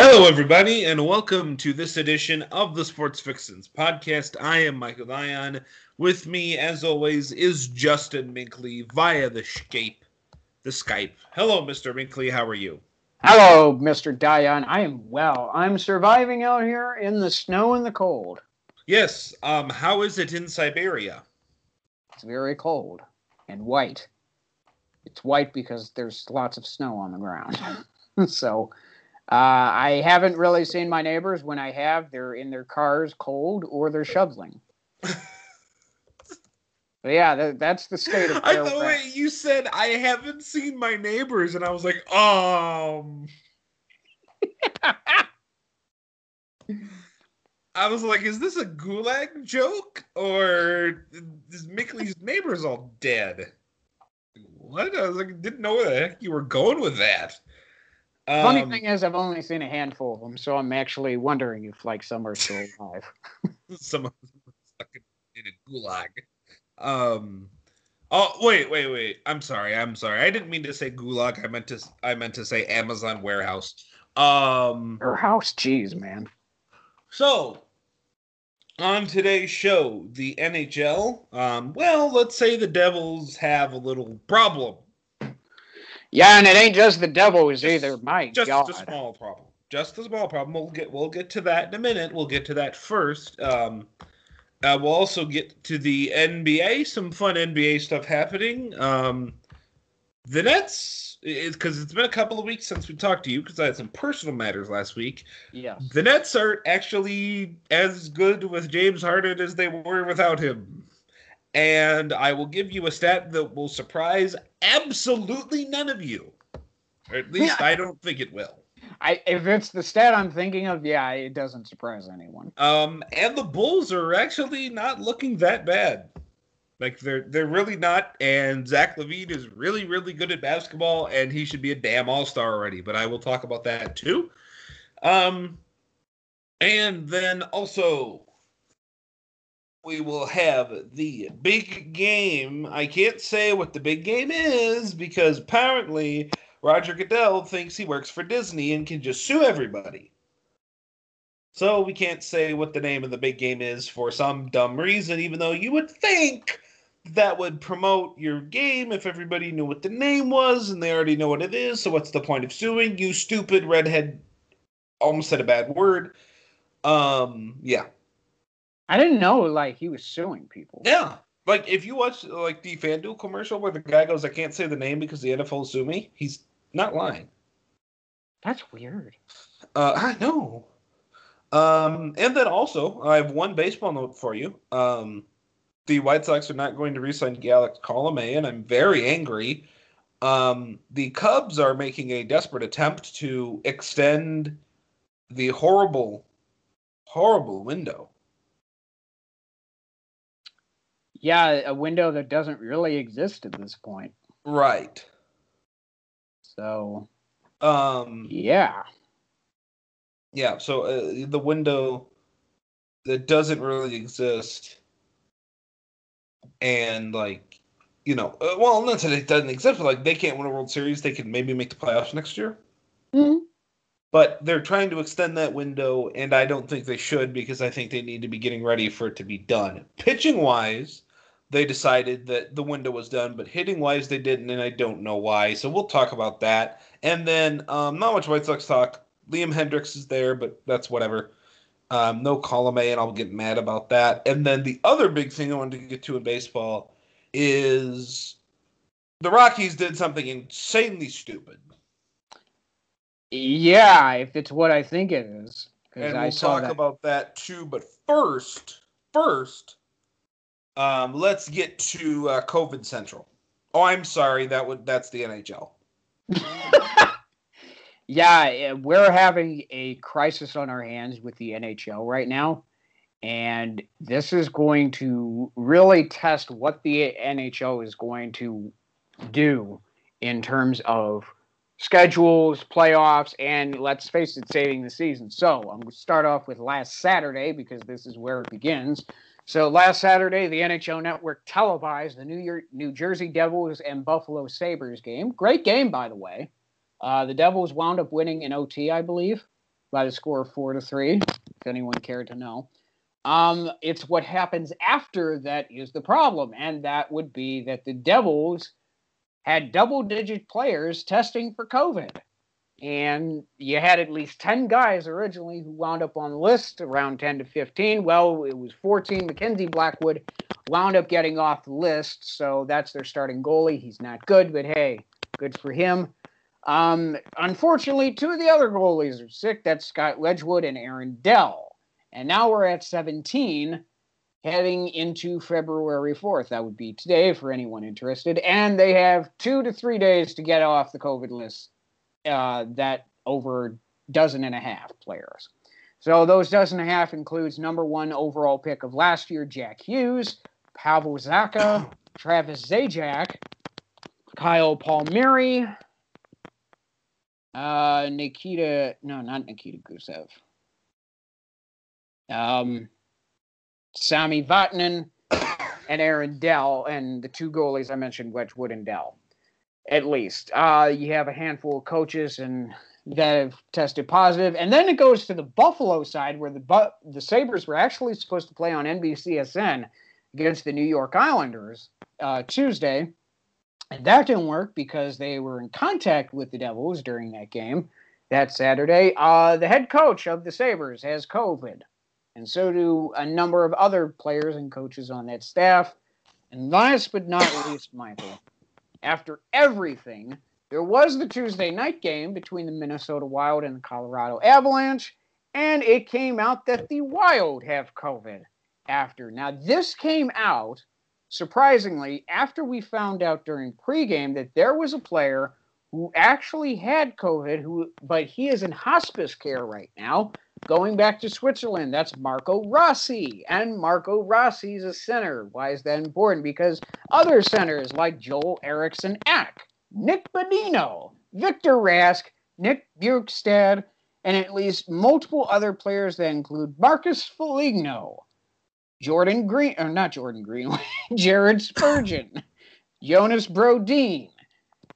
Hello, everybody, and welcome to this edition of the Sports Fixins podcast. I am Michael Dion. With me, as always, is Justin Minkley via the Skype. The Skype. Hello, Mr. Minkley. How are you? Hello, Mr. Dion. I am well. I'm surviving out here in the snow and the cold. Yes. Um. How is it in Siberia? It's very cold and white. It's white because there's lots of snow on the ground. so uh, I haven't really seen my neighbors. When I have, they're in their cars cold or they're shoveling. yeah, that, that's the state of I the way you said I haven't seen my neighbors, and I was like, um. I was like, is this a gulag joke or is Minkley's neighbors all dead? what? I was like, didn't know where the heck you were going with that. Um, Funny thing is, I've only seen a handful of them, so I'm actually wondering if like some are still alive. some of them are stuck in a gulag. Um. Oh wait, wait, wait. I'm sorry. I'm sorry. I didn't mean to say gulag. I meant to. I meant to say Amazon warehouse. Um. Warehouse. Jeez, man. So on today's show, the NHL, um, well, let's say the Devils have a little problem. Yeah, and it ain't just the Devils either. My just God. a small problem. Just a small problem. We'll get we'll get to that in a minute. We'll get to that first. Um, uh, we'll also get to the NBA. Some fun NBA stuff happening. Um, the Nets because it's been a couple of weeks since we talked to you because I had some personal matters last week. Yeah. The Nets are actually as good with James Harden as they were without him. And I will give you a stat that will surprise absolutely none of you. Or at least yeah. I don't think it will. I if it's the stat I'm thinking of, yeah, it doesn't surprise anyone. Um, and the Bulls are actually not looking that bad. Like they're they're really not. And Zach LaVine is really really good at basketball, and he should be a damn all star already. But I will talk about that too. Um, and then also we will have the big game. I can't say what the big game is because apparently Roger Goodell thinks he works for Disney and can just sue everybody. So we can't say what the name of the big game is for some dumb reason, even though you would think that would promote your game if everybody knew what the name was and they already know what it is. So what's the point of suing you stupid redhead? Almost said a bad word. Um, yeah. I didn't know like he was suing people. Yeah. Like if you watch like the FanDuel commercial where the guy goes, I can't say the name because the NFL sue me, he's not lying. That's weird. Uh, I know. Um, and then also, I have one baseball note for you. Um, the White Sox are not going to re-sign Alex Colomé, and I'm very angry. Um, the Cubs are making a desperate attempt to extend the horrible, horrible window. Yeah, a window that doesn't really exist at this point. Right. So. Um. Yeah. Yeah. So uh, the window that doesn't really exist and like you know, uh, well, not that it doesn't exist, but like they can't win a World Series, they can maybe make the playoffs next year. Mm-hmm. But they're trying to extend that window, and I don't think they should because I think they need to be getting ready for it to be done. Pitching wise, they decided that the window was done, but hitting wise, they didn't, and I don't know why. So we'll talk about that. And then, um, not much White Sox talk. Liam Hendriks is there, but that's whatever. Um, no Colomé, and I'll get mad about that. And then the other big thing I wanted to get to in baseball is the Rockies did something insanely stupid. Yeah, if it's what I think it is. And I we'll talk that. about that too. But first, first, um, let's get to uh, COVID Central. Oh, I'm sorry. That would that's the NHL. yeah, we're having a crisis on our hands with the NHL right now. And this is going to really test what the NHL is going to do in terms of schedules, playoffs, and let's face it, saving the season. So I'm going to start off with last Saturday because this is where it begins. So last Saturday, the NHL Network televised the New York, New Jersey Devils and Buffalo Sabres game. Great game, by the way. Uh, the Devils wound up winning in OT, I believe. by the score of four to three, if anyone cared to know. Um, it's what happens after that is the problem, and that would be that the Devils had double digit players testing for COVID. And you had at least 10 guys originally who wound up on the list around 10 to 15. Well, it was 14. Mackenzie Blackwood wound up getting off the list. So that's their starting goalie. He's not good, but hey, good for him. Um, unfortunately, two of the other goalies are sick. That's Scott Wedgewood and Aaron Dell. And now we're at 17 heading into February 4th. That would be today for anyone interested. And they have two to three days to get off the COVID list. Uh, that over dozen and a half players. So those dozen and a half includes number one overall pick of last year, Jack Hughes, Pavel Zacha, Travis Zajac, Kyle Palmieri, uh, Nikita, no, not Nikita Gusev. Um, Sami Vatanen and Aaron Dell, and the two goalies I mentioned, Wedgewood and Dell. At least uh, you have a handful of coaches and that have tested positive, and then it goes to the Buffalo side where the Bu- the Sabres were actually supposed to play on NBCSN against the New York Islanders uh, Tuesday, and that didn't work because they were in contact with the Devils during that game that Saturday. Uh, the head coach of the Sabres has COVID and so do a number of other players and coaches on that staff. And last but not least, Michael, after everything, there was the Tuesday night game between the Minnesota Wild and the Colorado Avalanche, and it came out that the Wild have COVID after. Now, this came out surprisingly after we found out during pregame that there was a player who actually had COVID, who but he is in hospice care right now Going back to Switzerland, that's Marco Rossi. And Marco Rossi is a center. Why is that important? Because other centers like Joel Eriksson Ek, Nick Bonino, Victor Rask, Nick Bjugstad, and at least multiple other players that include Marcus Foligno, Jordan Green, or not Jordan Greenway, Jared Spurgeon, Jonas Brodin.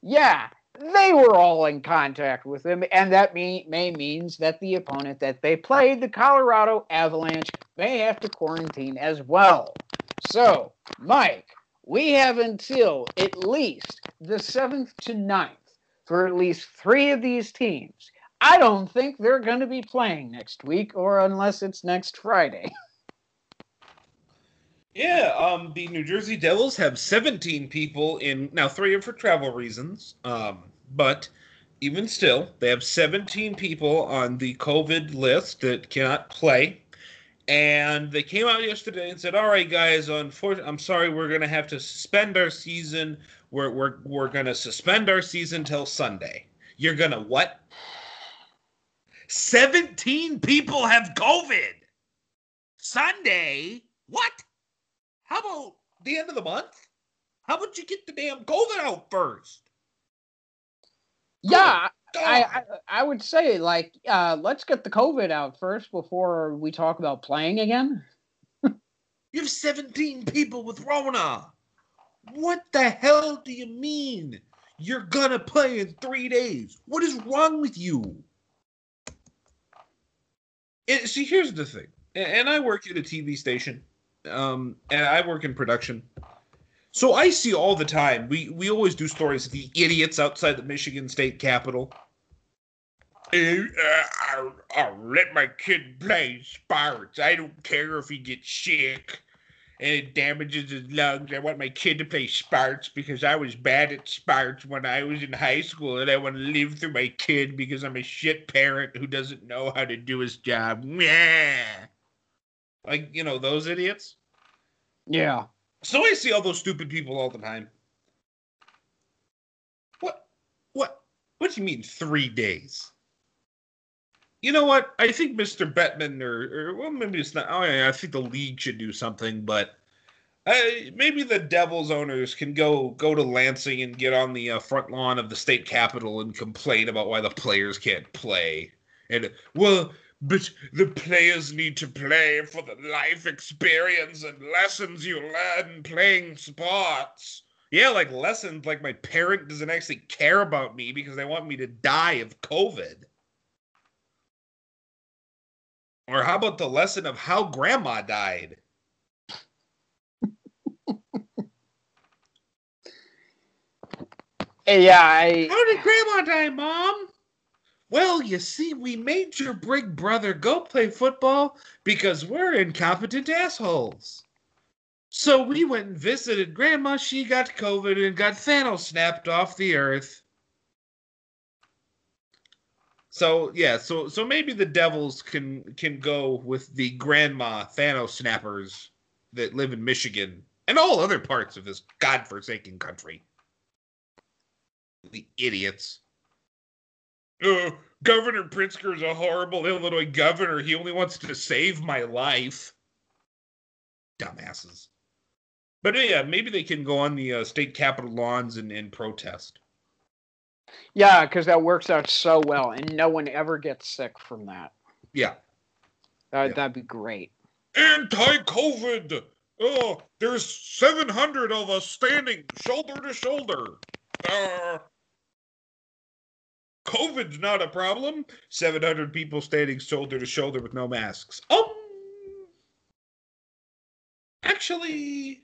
Yeah, they were all in contact with him, and that may, may means that the opponent that they played, the Colorado Avalanche, may have to quarantine as well. So, Mike, we have until at least the seventh to ninth for at least three of these teams. I don't think they're going to be playing next week, or unless it's next Friday. Yeah, um, the New Jersey Devils have 17 people in now three are for travel reasons. Um, but even still, they have 17 people on the COVID list that cannot play. And they came out yesterday and said, "All right, guys, unfortunately, I'm sorry, we're going to have to suspend our season. We're we're we're going to suspend our season till Sunday. You're going to what? 17 people have COVID. Sunday? What? How about the end of the month? How about you get the damn COVID out first? Yeah, I, I, I would say like uh, let's get the COVID out first before we talk about playing again. you have 17 people with Rona. What the hell do you mean? You're gonna play in three days. What is wrong with you? And, see, here's the thing. And I work at a TV station, um, and I work in production. So I see all the time. We we always do stories of the idiots outside the Michigan State Capitol. Uh, I'll, I'll let my kid play sports. I don't care if he gets sick and it damages his lungs. I want my kid to play sports because I was bad at sports when I was in high school, and I want to live through my kid because I'm a shit parent who doesn't know how to do his job. Yeah, like you know those idiots. Yeah. So I see all those stupid people all the time. What? What? What do you mean three days? You know what? I think Mr. Bettman or, or well, maybe it's not. Oh, yeah, I think the league should do something, but uh, maybe the Devils owners can go go to Lansing and get on the uh, front lawn of the state capitol and complain about why the players can't play. And well, but the players need to play for the life experience and lessons you learn playing sports. Yeah, like lessons, like my parent doesn't actually care about me because they want me to die of COVID. Or how about the lesson of how grandma died? Hey, Yeah, I. How did grandma die, mom? Well, you see, we made your big brother go play football because we're incompetent assholes. So we went and visited grandma. She got COVID and got Thanos snapped off the earth. So yeah, so so maybe the Devils can can go with the grandma Thanos snappers that live in Michigan and all other parts of this godforsaken country. The idiots. Uh, Governor Pritzker is a horrible Illinois governor. He only wants to save my life. Dumbasses. But yeah, maybe they can go on the uh, state capitol lawns and, and protest. Yeah, because that works out so well, and no one ever gets sick from that. Yeah. That, Yeah. That'd be great. Anti-COVID. Oh, there's 700 of us standing shoulder to shoulder. Uh, COVID's not a problem. 700 people standing shoulder to shoulder with no masks. Um, actually,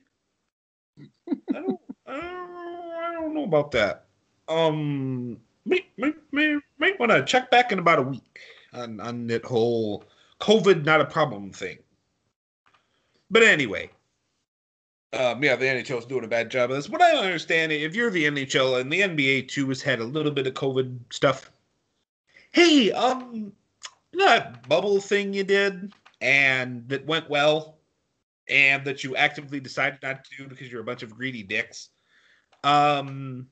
I don't, I don't, I don't know about that. Um, may, may, may, may want to check back in about a week on on that whole COVID not a problem thing. But anyway, um, yeah, the NHL is doing a bad job of this. But I don't understand. If you're the NHL and the NBA too has had a little bit of COVID stuff. Hey, um, that bubble thing you did and that went well, and that you actively decided not to do because you're a bunch of greedy dicks. Um,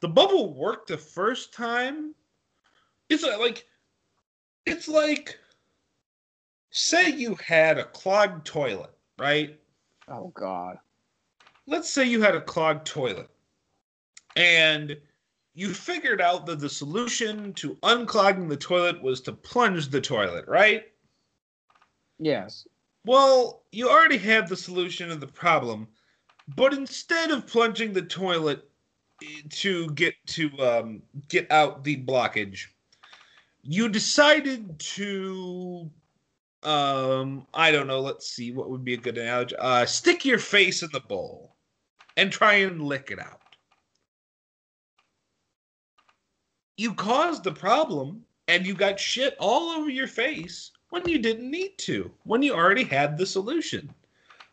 the bubble worked the first time. It's uh, like, it's like, say you had a clogged toilet, right? Oh God. let's say you had a clogged toilet and you figured out that the solution to unclogging the toilet was to plunge the toilet, right? Yes. Well, you already have the solution to the problem, but instead of plunging the toilet eh, to get to um, get out the blockage, you decided to um I don't know, let's see what would be a good analogy. Uh stick your face in the bowl and try and lick it out. You caused the problem and you got shit all over your face when you didn't need to, when you already had the solution.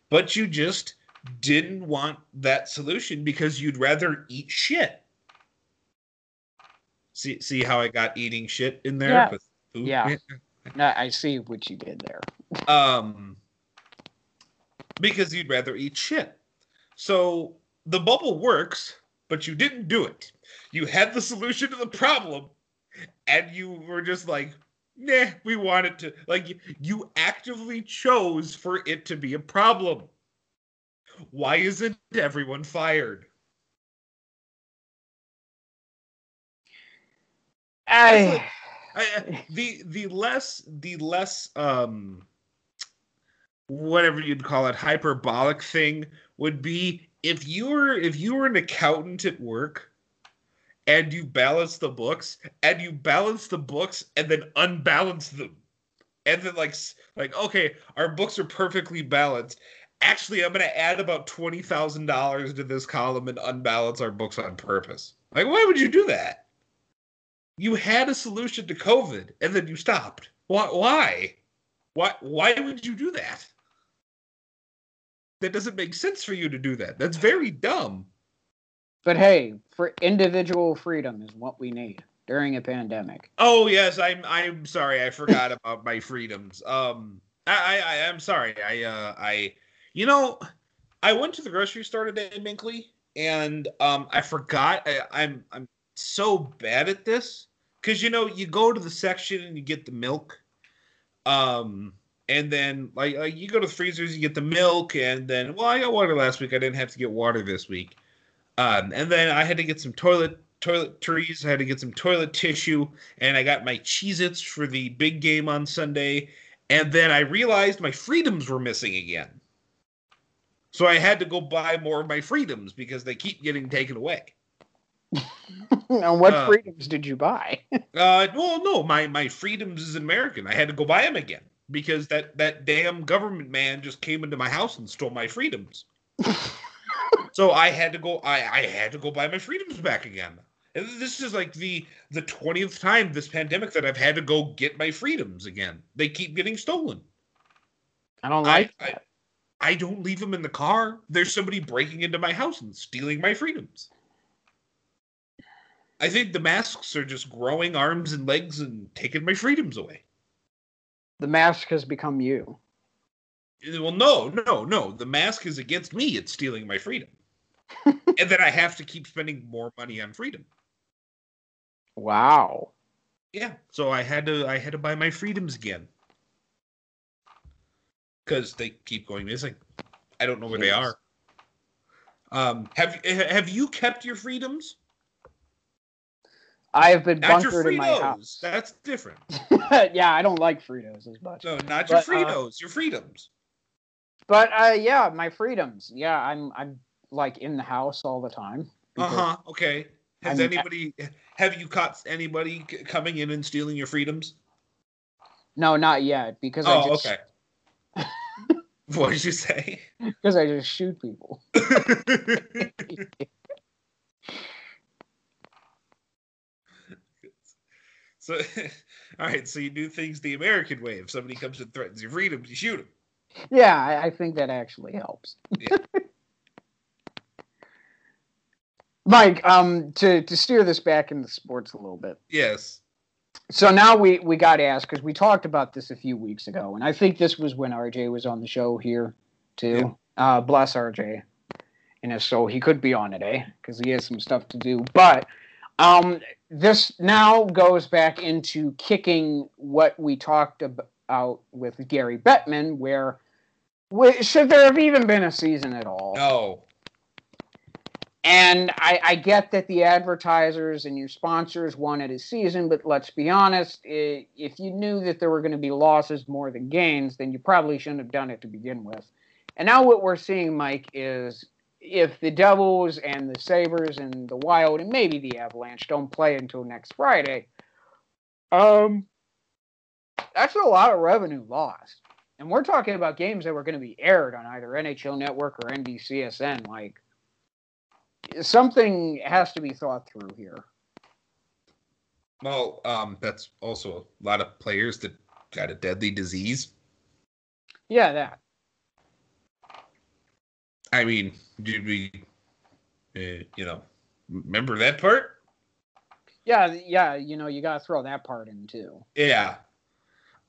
But you just didn't want that solution because you'd rather eat shit. See see how I got eating shit in there? Yeah. with food? Yeah. No, I see what you did there. Um because you'd rather eat shit. So the bubble works, but you didn't do it. You had the solution to the problem, and you were just like, nah, we want it to like you- you actively chose for it to be a problem. Why isn't everyone fired? I, I, the the less the less um whatever you'd call it hyperbolic thing would be if you were if you were an accountant at work and you balance the books and you balance the books and then unbalance them. And then like s- like okay our books are perfectly balanced. Actually i'm going to add about $20000 to this column and unbalance our books on purpose. Like why would you do that you had a solution to COVID and then you stopped. Why? Why? Why? Why would you do that? That doesn't make sense for you to do that. That's very dumb. but hey, for individual freedom is what we need during a pandemic. Oh yes, I'm. I'm sorry. I forgot about my freedoms. Um, I. I. I'm sorry. I. Uh. I. You know, I went to the grocery store today in Minkley, and um, I forgot. I, I'm. I'm so bad at this because you know you go to the section and you get the milk, um, and then like, like you go to the freezers, you get the milk, and then well, I got water last week. I didn't have to get water this week, um, and then I had to get some toilet toilet trees. I had to get some toilet tissue, and I got my Cheez-Its for the big game on Sunday. And then I realized my freedoms were missing again. So I had to go buy more of my freedoms because they keep getting taken away. and what Uh, freedoms did you buy? Uh, well, no, my my freedoms is American. I had to go buy them again because that that damn government man just came into my house and stole my freedoms. so I had to go. I I had to go buy my freedoms back again. And this is like the the twentieth time this pandemic that I've had to go get my freedoms again. They keep getting stolen. I don't like I that. I don't leave them in the car. There's somebody breaking into my house and stealing my freedoms. I think the masks are just growing arms and legs and taking my freedoms away. the mask has become you. Well, no, no, no. The mask is against me. It's stealing my freedom. and then I have to keep spending more money on freedom. Wow. Yeah. So I had to I had to buy my freedoms again. Cuz they keep going missing. I don't know where they are. Um have have you kept your freedoms? I have been Not bunkered in my house. That's different. yeah, I don't like Fritos as much. No, not your But, uh, Fritos, your freedoms. But uh, yeah, my freedoms. Yeah, I'm I'm like in the house all the time. Uh huh. Okay. Has I'm- anybody have you caught anybody c- coming in and stealing your freedoms? No, not yet because I Oh, just okay. what did you say? because I just shoot people. So, all right. So you do things the American way. If somebody comes and threatens your freedoms, you shoot them. Yeah, I, I think that actually helps. Yeah. Mike, um, to to steer this back into sports a little bit. Yes. So now we we got asked because we talked about this a few weeks ago, and I think this was when RJ was on the show here too. Uh, bless RJ, and if so, he could be on today because he has some stuff to do. But um, this now goes back into kicking what we talked about with Gary Bettman, where should there have even been a season at all? No. And I, I get that the advertisers and your sponsors wanted a season, but let's be honest, i- if you knew that there were going to be losses more than gains, then you probably shouldn't have done it to begin with. And now what we're seeing, Mike, is if the Devils and the Sabres and the Wild and maybe the Avalanche don't play until next Friday, um, that's a lot of revenue lost. And we're talking about games that were going to be aired on either NHL Network or NBCSN. Like, something has to be thought through here. Well, um, that's also a lot of players that got a deadly disease. Yeah, that. I mean, did we, uh, you know, remember that part? Yeah, yeah, you know, you got to throw that part in too. Yeah.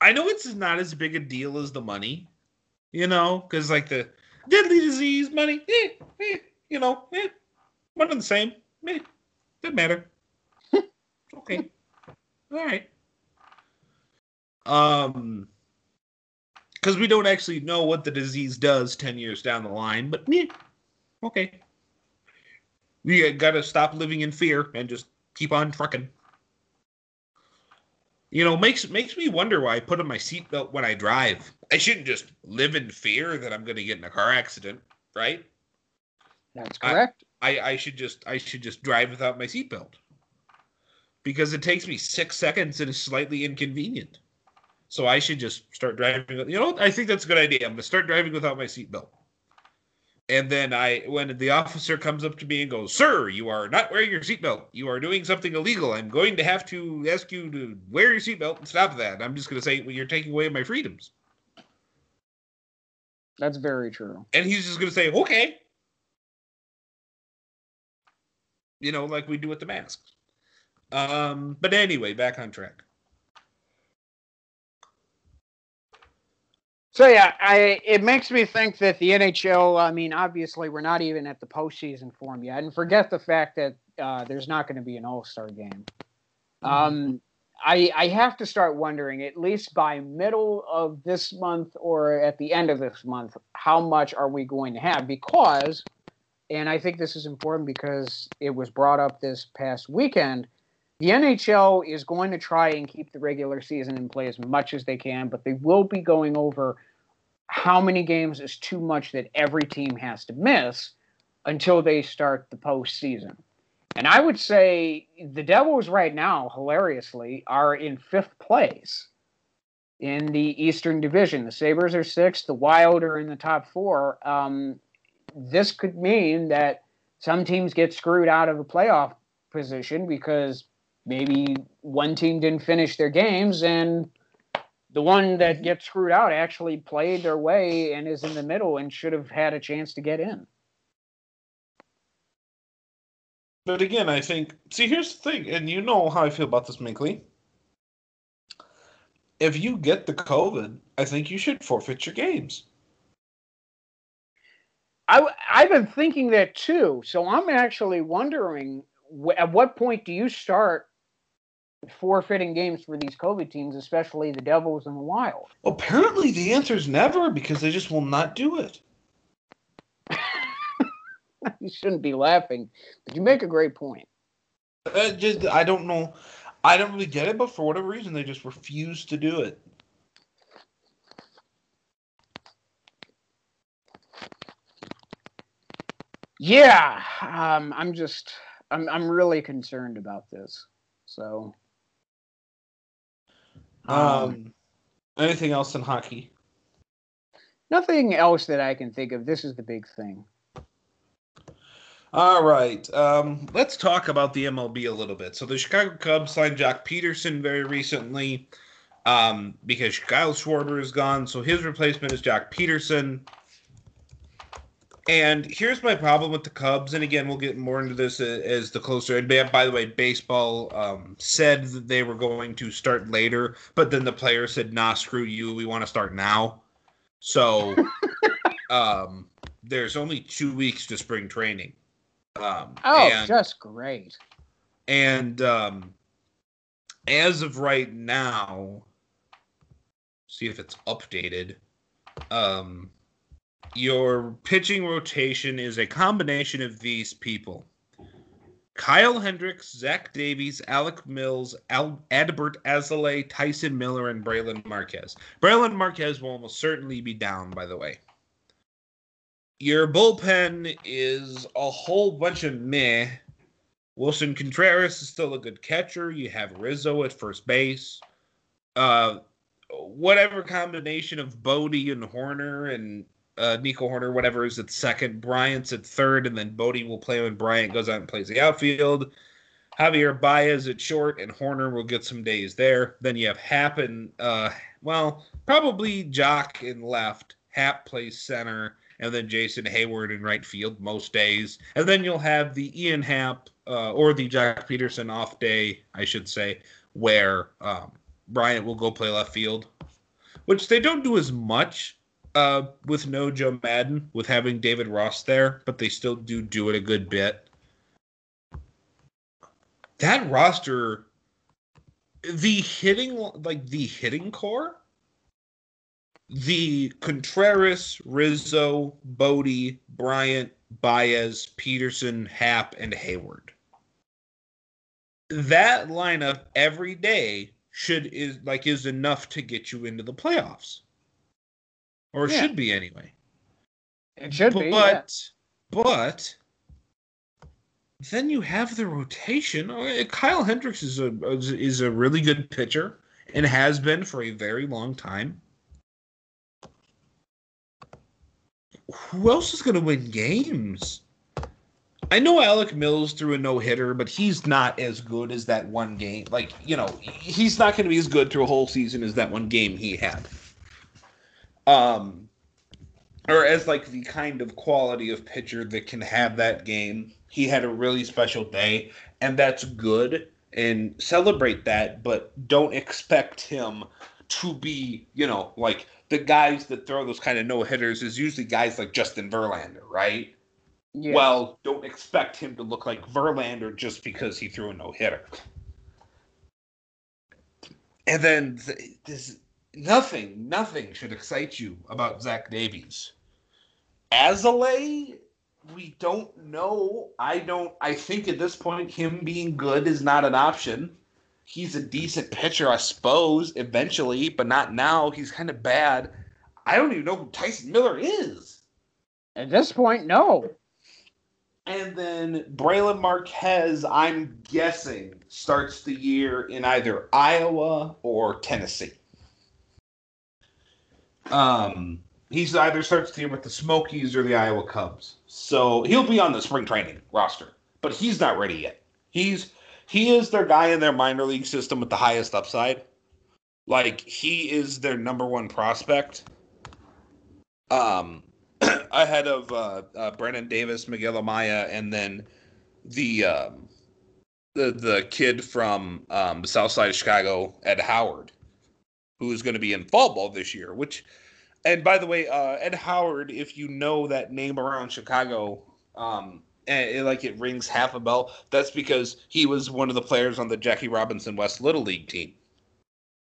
I know it's not as big a deal as the money, you know, because like the deadly disease money, eh, eh, you know, eh, one and the same. Eh, doesn't matter. okay. All right. Um, because we don't actually know what the disease does 10 years down the line, but yeah, okay. We got to stop living in fear and just keep on trucking. You know, makes makes me wonder why I put on my seatbelt when I drive. I shouldn't just live in fear that I'm going to get in a car accident, right? That's I- correct. I, I should just I should just drive without my seatbelt because it takes me six seconds and is slightly inconvenient. So I should just start driving. You know, what? I think that's a good idea. I'm gonna start driving without my seatbelt. And then I, when the officer comes up to me and goes, "Sir, you are not wearing your seatbelt. You are doing something illegal. I'm going to have to ask you to wear your seatbelt and stop that." I'm just gonna say, "Well, you're taking away my freedoms." That's very true. And he's just gonna say, "Okay." You know, like we do with the masks. Um, but anyway, back on track. So yeah, I it makes me think that the NHL. I mean, obviously, we're not even at the postseason form yet, and forget the fact that uh, there's not going to be an All Star game. Um, I I have to start wondering, at least by middle of this month or at the end of this month, how much are we going to have? Because, and I think this is important because it was brought up this past weekend. The NHL is going to try and keep the regular season in play as much as they can, but they will be going over how many games is too much that every team has to miss until they start the postseason. And I would say the Devils right now, hilariously, are in fifth place in the Eastern Division. The Sabres are sixth, the Wild are in the top four. Um, this could mean that some teams get screwed out of a playoff position because maybe one team didn't finish their games and the one that gets screwed out actually played their way and is in the middle and should have had a chance to get in. But again, I think see here's the thing, and you know how I feel about this, Minkley. If you get the COVID, I think you should forfeit your games. I, I've been thinking that too. So I'm actually wondering at what point do you start forfeiting games for these COVID teams, especially the Devils and the Wild? Apparently, the answer is never because they just will not do it. you shouldn't be laughing, but you make a great point. Uh, just I don't know. I don't really get it, but for whatever reason, they just refuse to do it. Yeah, um, I'm just, I'm, I'm really concerned about this. So, um, um, anything else in hockey? Nothing else that I can think of. This is the big thing. All right. Um, let's talk about the MLB a little bit. So the Chicago Cubs signed Joc Pederson very recently um, because Kyle Schwarber is gone. So his replacement is Joc Pederson. And here's my problem with the Cubs. And again, we'll get more into this as the closer. And by the way, baseball um, said that they were going to start later, but then the players said, "Nah, screw you. We want to start now." So um, there's only two weeks to spring training. Um, oh, and, just great. And um, as of right now, see if it's updated. Um, your pitching rotation is a combination of these people. Kyle Hendricks, Zach Davies, Alec Mills, Al- Adbert Tyson Miller, and Brailyn Marquez. Brailyn Marquez will almost certainly be down, by the way. Your bullpen is a whole bunch of meh. Willson Contreras is still a good catcher. You have Rizzo at first base. Uh, whatever combination of Bote and Hoerner and uh, Nico Hoerner, whatever, is at second. Bryant's at third, and then Bote will play when Bryant goes out and plays the outfield. Javier Baez at short, and Hoerner will get some days there. Then you have Happ and, uh, well, probably Joc in left. Happ plays center and then Jason Heyward in right field most days. And then you'll have the Ian Happ uh, or the Joc Pederson off day, I should say, where um, Bryant will go play left field, which they don't do as much uh, with no Joe Maddon, with having David Ross there, but they still do do it a good bit. That roster, the hitting, like the hitting core, the Contreras, Rizzo, Bote, Bryant, Baez, Pederson, Happ, and Heyward. That lineup every day should is like is enough to get you into the playoffs. Or yeah. should be anyway. It should but, be. But yeah. but then you have the rotation. Uh, Kyle Hendricks is a is a really good pitcher and has been for a very long time. who else is going to win games? I know Alec Mills threw a no hitter, but he's not as good as that one game. Like, you know, he's not going to be as good through a whole season as that one game he had. Um, or as like the kind of quality of pitcher that can have that game. He had a really special day, and that's good. And celebrate that, but don't expect him to be, you know, like the guys that throw those kind of no hitters is usually guys like Justin Verlander, right? Yeah. Well, don't expect him to look like Verlander just because he threw a no hitter. And then this nothing, nothing should excite you about Zach Davies. Alzolay, we don't know. I don't. I think at this point, him being good is not an option he's a decent pitcher, I suppose, eventually, but not now. He's kind of bad. I don't even know who Tyson Miller is. At this point, no. And then Brailyn Marquez, I'm guessing, starts the year in either Iowa or Tennessee. Um, he's either starts the year with the Smokies or the Iowa Cubs. So he'll be on the spring training roster, but he's not ready yet. He's he is their guy in their minor league system with the highest upside. Like he is their number one prospect. Um, ahead of uh, uh, Brennen Davis, Miguel Amaya, and then the um, the the kid from um, the South Side of Chicago, Ed Howard, who is going to be in fall ball this year. Which, and by the way, uh, Ed Howard, if you know that name around Chicago, um, and it, like it rings half a bell. That's because he was one of the players on the Jackie Robinson West Little League team.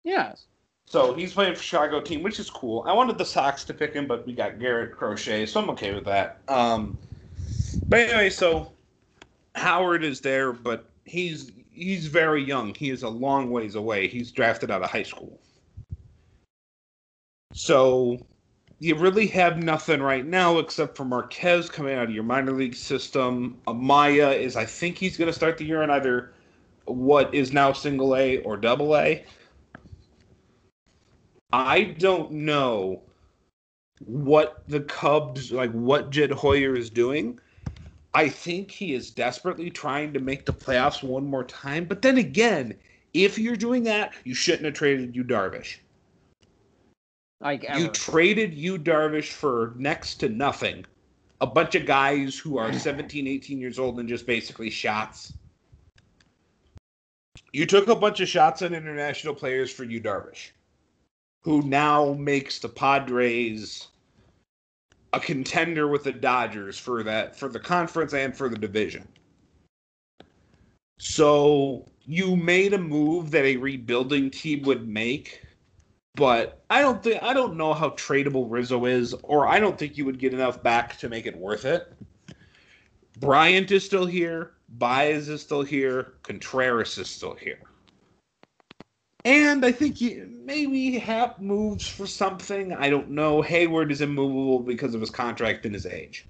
Yes. So he's playing for Chicago team, which is cool. I wanted the Sox to pick him, but we got Garrett Crochet, so I'm okay with that. Um, but anyway, so Howard is there, but he's he's very young. He is a long ways away. He's drafted out of high school. So you really have nothing right now except for Marquez coming out of your minor league system. Amaya is, I think he's going to start the year in either what is now single A or double A. I don't know what the Cubs, like what Jed Hoyer is doing. I think he is desperately trying to make the playoffs one more time. But then again, if you're doing that, you shouldn't have traded Yu Darvish. Like ever. You traded Yu Darvish for next to nothing. A bunch of guys who are 17, 18 years old and just basically shots. You took a bunch of shots on international players for Yu Darvish who now makes the Padres a contender with the Dodgers for that for the conference and for the division. So you made a move that a rebuilding team would make, but I don't think I don't know how tradable Rizzo is, or I don't think you would get enough back to make it worth it. Bryant is still here, Baez is still here, Contreras is still here. And I think maybe Happ moves for something. I don't know. Heyward is immovable because of his contract and his age.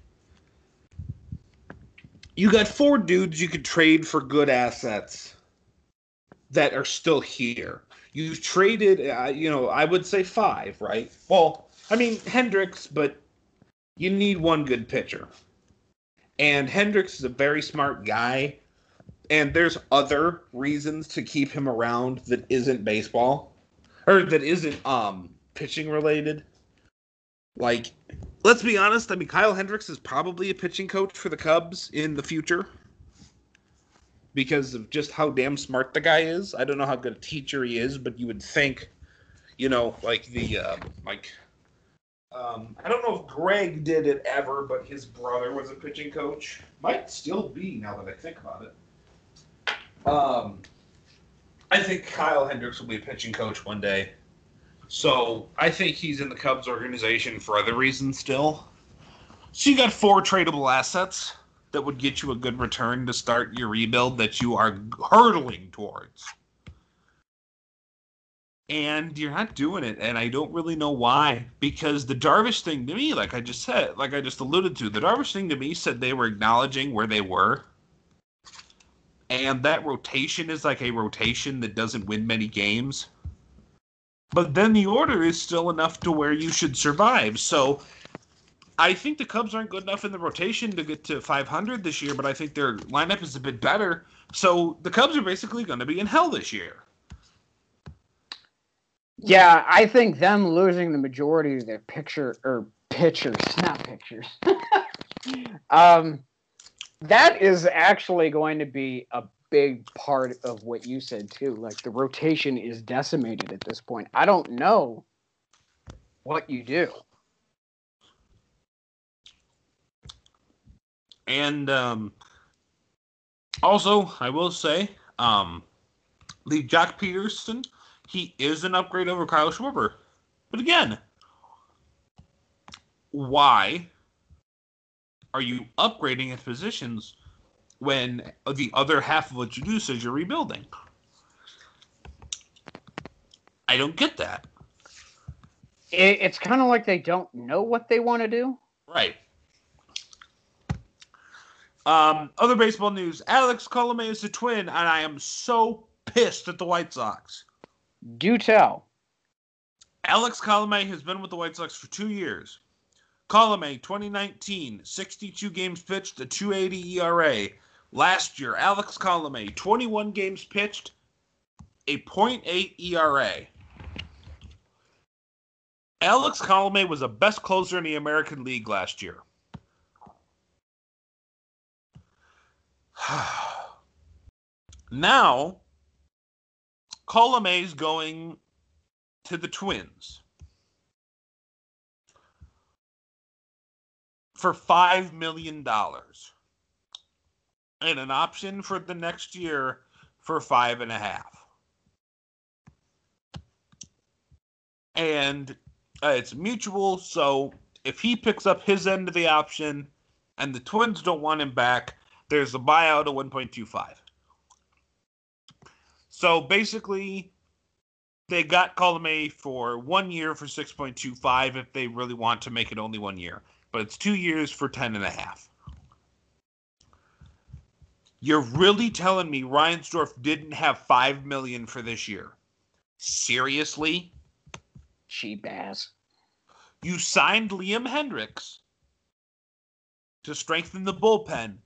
You got four dudes you could trade for good assets that are still here. You've traded, uh, you know, I would say five, right? Well, I mean, Hendricks, but you need one good pitcher. And Hendricks is a very smart guy and there's other reasons to keep him around that isn't baseball or that isn't um pitching related. Like, let's be honest. I mean, Kyle Hendricks is probably a pitching coach for the Cubs in the future because of just how damn smart the guy is. I don't know how good a teacher he is, but you would think, you know, like the uh, like. Um, I don't know if Greg did it ever, but his brother was a pitching coach. Might still be now that I think about it. Um, I think Kyle Hendricks will be a pitching coach one day. So I think he's in the Cubs organization for other reasons still. So you got four tradable assets that would get you a good return to start your rebuild that you are hurtling towards. And you're not doing it, and I don't really know why. Because the Darvish thing to me, like I just said, like I just alluded to, the Darvish thing to me said they were acknowledging where they were and that rotation is like a rotation that doesn't win many games. But then the order is still enough to where you should survive. So I think the Cubs aren't good enough in the rotation to get to 500 this year, but I think their lineup is a bit better. So the Cubs are basically going to be in hell this year. Yeah, I think them losing the majority of their picture or pitchers, not pictures. um, that is actually going to be a big part of what you said too. Like the rotation is decimated at this point. I don't know what you do. And um, also, I will say, um, the Joc Pederson, he is an upgrade over Kyle Schwarber. But again, why are you upgrading at positions when the other half of what you do says you're rebuilding? I don't get that. It, it's kind of like they don't know what they want to do. Right. Um, other baseball news: Alex Colome is a twin, and I am so pissed at the White Sox. Do tell. Alex Colome has been with the White Sox for two years. Colome, 2019, 62 games pitched, a 280 ERA. Last year, Alex Colome, 21 games pitched, a .8 ERA. Alex Colome was the best closer in the American League last year. now, Colome is going to the Twins for $5 million and an option for the next year for five and a half. And uh, it's mutual, so if he picks up his end of the option and the Twins don't want him back, there's a buyout of 1.25. So basically, they got Colome for one year for 6.25 if they really want to make it only one year. But it's two years for 10 and a half. You're really telling me Reinsdorf didn't have five million for this year? Seriously? Cheap ass. You signed Liam Hendriks to strengthen the bullpen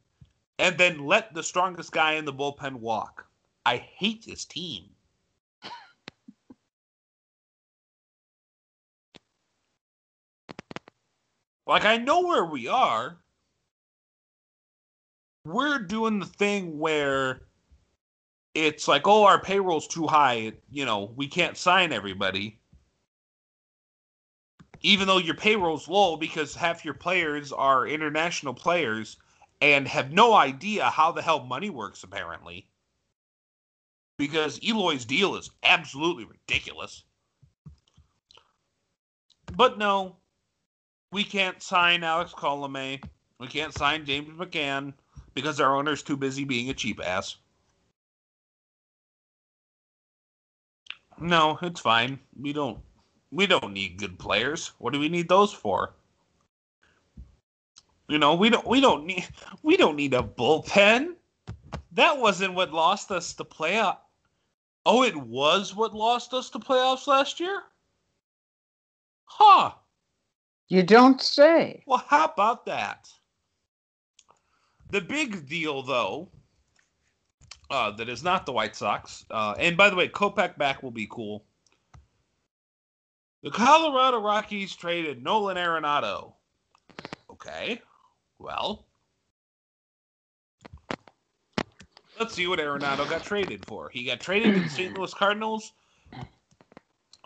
and then let the strongest guy in the bullpen walk. I hate this team. like I know where we are. We're doing the thing where it's like, oh, our payroll's too high. You know, we can't sign everybody. Even though your payroll's low because half your players are international players and have no idea how the hell money works, apparently. Because Eloy's deal is absolutely ridiculous. But no, we can't sign Alex Colome. We can't sign James McCann because our owner's too busy being a cheap ass. No, it's fine. We don't we don't need good players. What do we need those for? You know, we don't we don't need we don't need a bullpen. That wasn't what lost us the playoff. Oh, it was what lost us the playoffs last year? Huh. You don't say. Well, how about that? The big deal, though, uh, that is not the White Sox, uh, and by the way, Kopech back will be cool. The Colorado Rockies traded Nolan Arenado. Okay, well, let's see what Arenado got traded for. He got traded to the St. Louis Cardinals.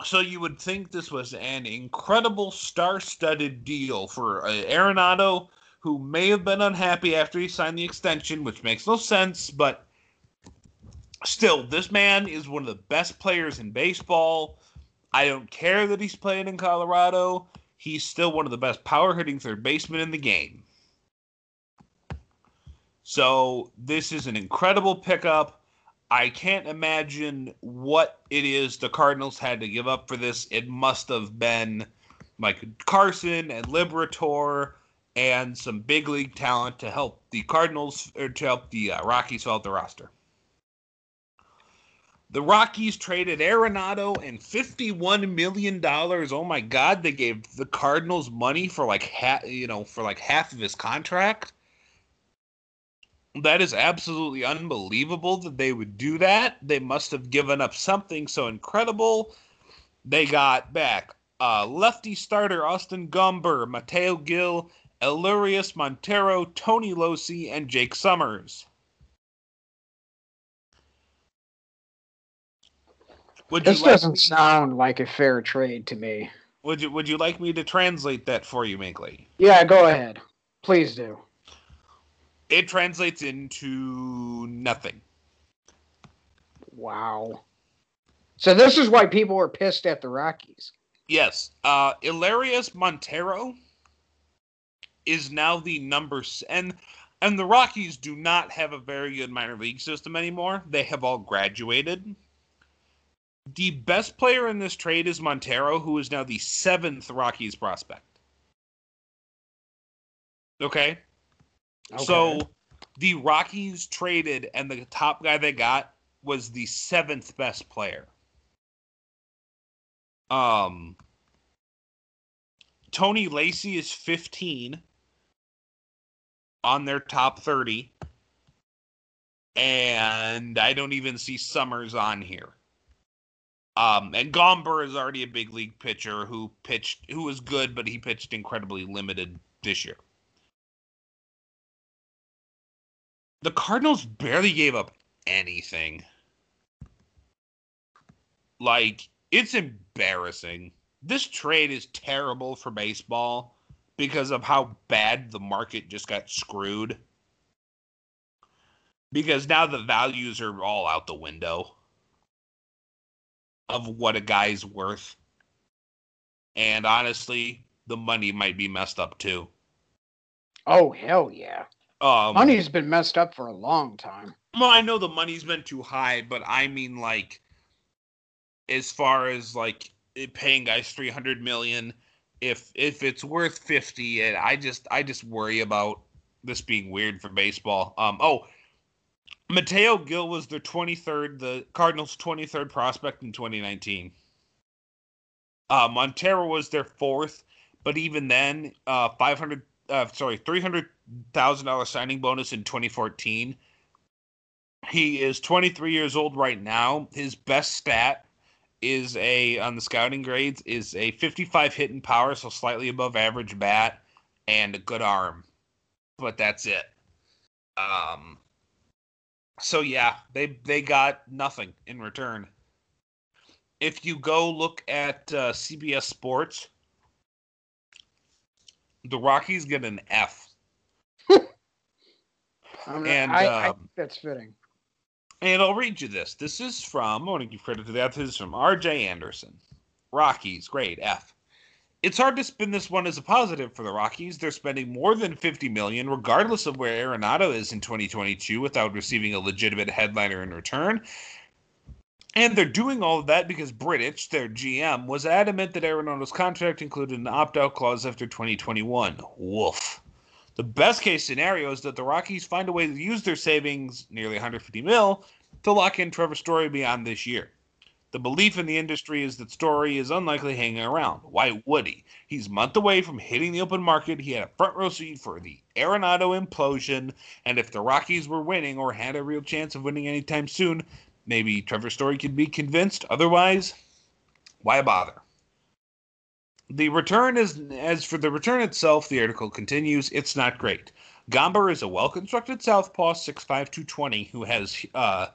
So you would think this was an incredible star-studded deal for uh, Arenado, who may have been unhappy after he signed the extension, which makes no sense, but still, this man is one of the best players in baseball. I don't care that he's playing in Colorado. He's still one of the best power hitting third basemen in the game. So this is an incredible pickup. I can't imagine what it is the Cardinals had to give up for this. It must have been like Carson and Liberatore and some big league talent to help the Cardinals or to help the uh, Rockies fill out the roster. The Rockies traded Arenado and fifty-one million dollars. Oh my God! They gave the Cardinals money for like half, you know, for like half of his contract. That is absolutely unbelievable that they would do that. They must have given up something so incredible. They got back uh, lefty starter Austin Gomber, Mateo Gil, Elehuris Montero, Tony Locey, and Jake Summers. Would this like doesn't me, sound like a fair trade to me. Would you Would you like me to translate that for you, Minkley? Yeah, go ahead. Please do. It translates into nothing. Wow. So this is why people were pissed at the Rockies. Yes. Uh Elehuris Montero is now the number and and the Rockies do not have a very good minor league system anymore. They have all graduated. The best player in this trade is Montero, who is now the seventh Rockies prospect. Okay. Okay. So The Rockies traded, and the top guy they got was the seventh best player. Um, Tony Locey is 15 on their top 30. And I don't even see Summers on here. Um, and Gomber is already a big league pitcher who pitched, who was good, but he pitched incredibly limited this year. The Cardinals barely gave up anything. Like, it's embarrassing. This trade is terrible for baseball because of how bad the market just got screwed. Because now the values are all out the window of what a guy's worth. And honestly, the money might be messed up too. Oh hell yeah. Um, Money's been messed up for a long time. Well, I know the money's been too high, but I mean like as far as like paying guys 300 million if if it's worth 50 and I just I just worry about this being weird for baseball. Um oh, Mateo Gil was their 23rd, the Cardinals 23rd prospect in 2019. Uh, Montero was their fourth, but even then, uh, 500, uh, sorry, $300,000 signing bonus in 2014. He is 23 years old right now. His best stat is a, on the scouting grades, is a 55 hit in power, so slightly above average bat, and a good arm. But that's it. Um, so yeah, they they got nothing in return. If you go look at uh, CBS Sports, the Rockies get an F. and I, um, I think that's fitting. And I'll read you this. This is from, I want to give credit to that. This is from R.J. Anderson. Rockies, great F. It's hard to spin this one as a positive for the Rockies. They're spending more than 50 million, regardless of where Arenado is in 2022, without receiving a legitimate headliner in return. And they're doing all of that because Bridich, their GM, was adamant that Arenado's contract included an opt-out clause after 2021. Woof. The best case scenario is that the Rockies find a way to use their savings, nearly 150 mil, to lock in Trevor Story beyond this year. The belief in the industry is that Story is unlikely hanging around. Why would he? He's a month away from hitting the open market. He had a front row seat for the Arenado implosion, and if the Rockies were winning or had a real chance of winning anytime soon, maybe Trevor Story could be convinced. Otherwise, why bother? The return is as for the return itself, the article continues, it's not great. Gomber is a well constructed southpaw 6'5", 220 who has uh,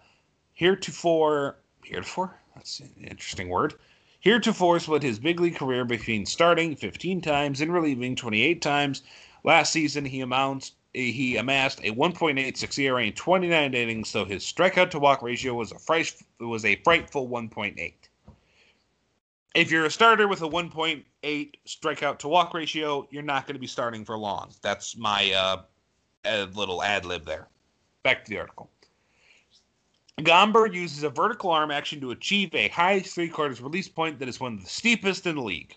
heretofore heretofore that's an interesting word. Heretofore split his big league career between starting 15 times and relieving 28 times. Last season, he amounts he amassed a 1.86 ERA in 29 innings, so his strikeout to walk ratio was a was a frightful 1.8. If you're a starter with a 1.8 strikeout to walk ratio, you're not going to be starting for long. That's my uh, little ad lib there. Back to the article. Gomber uses a vertical arm action to achieve a high three quarters release point that is one of the steepest in the league.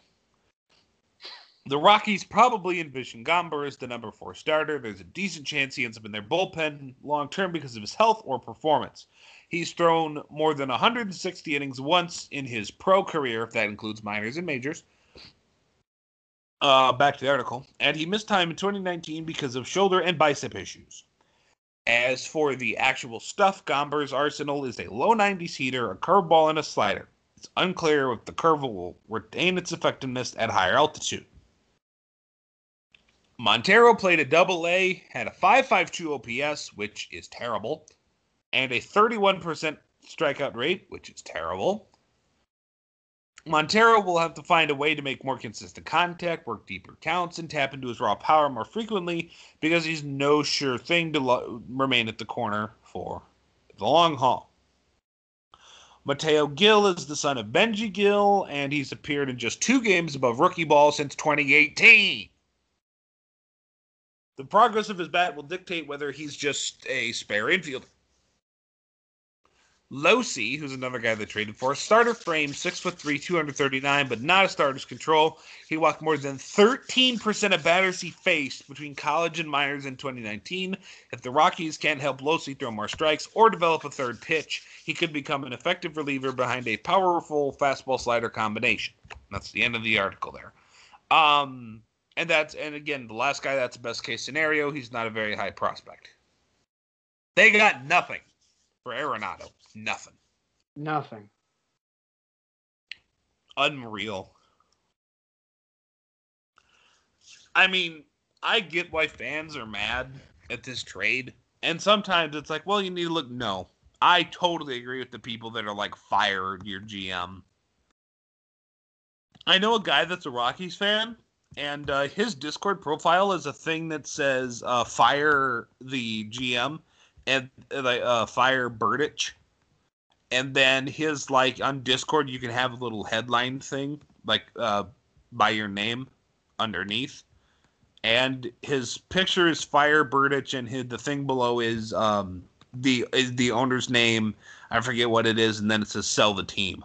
The Rockies probably envision Gomber as the number four starter. There's a decent chance he ends up in their bullpen long term because of his health or performance. He's thrown more than 160 innings once in his pro career, if that includes minors and majors. Uh, back to the article. And he missed time in 2019 because of shoulder and bicep issues. As for the actual stuff, Gomber's arsenal is a low 90s heater, a curveball, and a slider. It's unclear if the curve will retain its effectiveness at higher altitude. Montero played a double A, had a 5.52 OPS, which is terrible, and a 31% strikeout rate, which is terrible. Montero will have to find a way to make more consistent contact, work deeper counts, and tap into his raw power more frequently because he's no sure thing to lo- remain at the corner for the long haul. Mateo Gil is the son of Benji Gil, and he's appeared in just two games above rookie ball since 2018. The progress of his bat will dictate whether he's just a spare infielder. Locey, who's another guy they traded for, starter frame, six foot three, 239, but not a starter's control. He walked more than 13% of batters he faced between college and minors in 2019. If the Rockies can't help Locey throw more strikes or develop a third pitch, he could become an effective reliever behind a powerful fastball slider combination. That's the end of the article there. Um, and that's and again, the last guy that's the best case scenario. He's not a very high prospect. They got nothing for Arenado. Nothing. Nothing. Unreal. I mean, I get why fans are mad at this trade. And sometimes it's like, well, you need to look. No. I totally agree with the people that are like, fire your GM. I know a guy that's a Rockies fan, and uh, his Discord profile is a thing that says uh, fire the GM and like uh, fire Bridich and then his like on Discord you can have a little headline thing like uh by your name underneath. And his picture is Fire Bridich and his, the thing below is um the is the owner's name. I forget what it is, and then it says sell the team.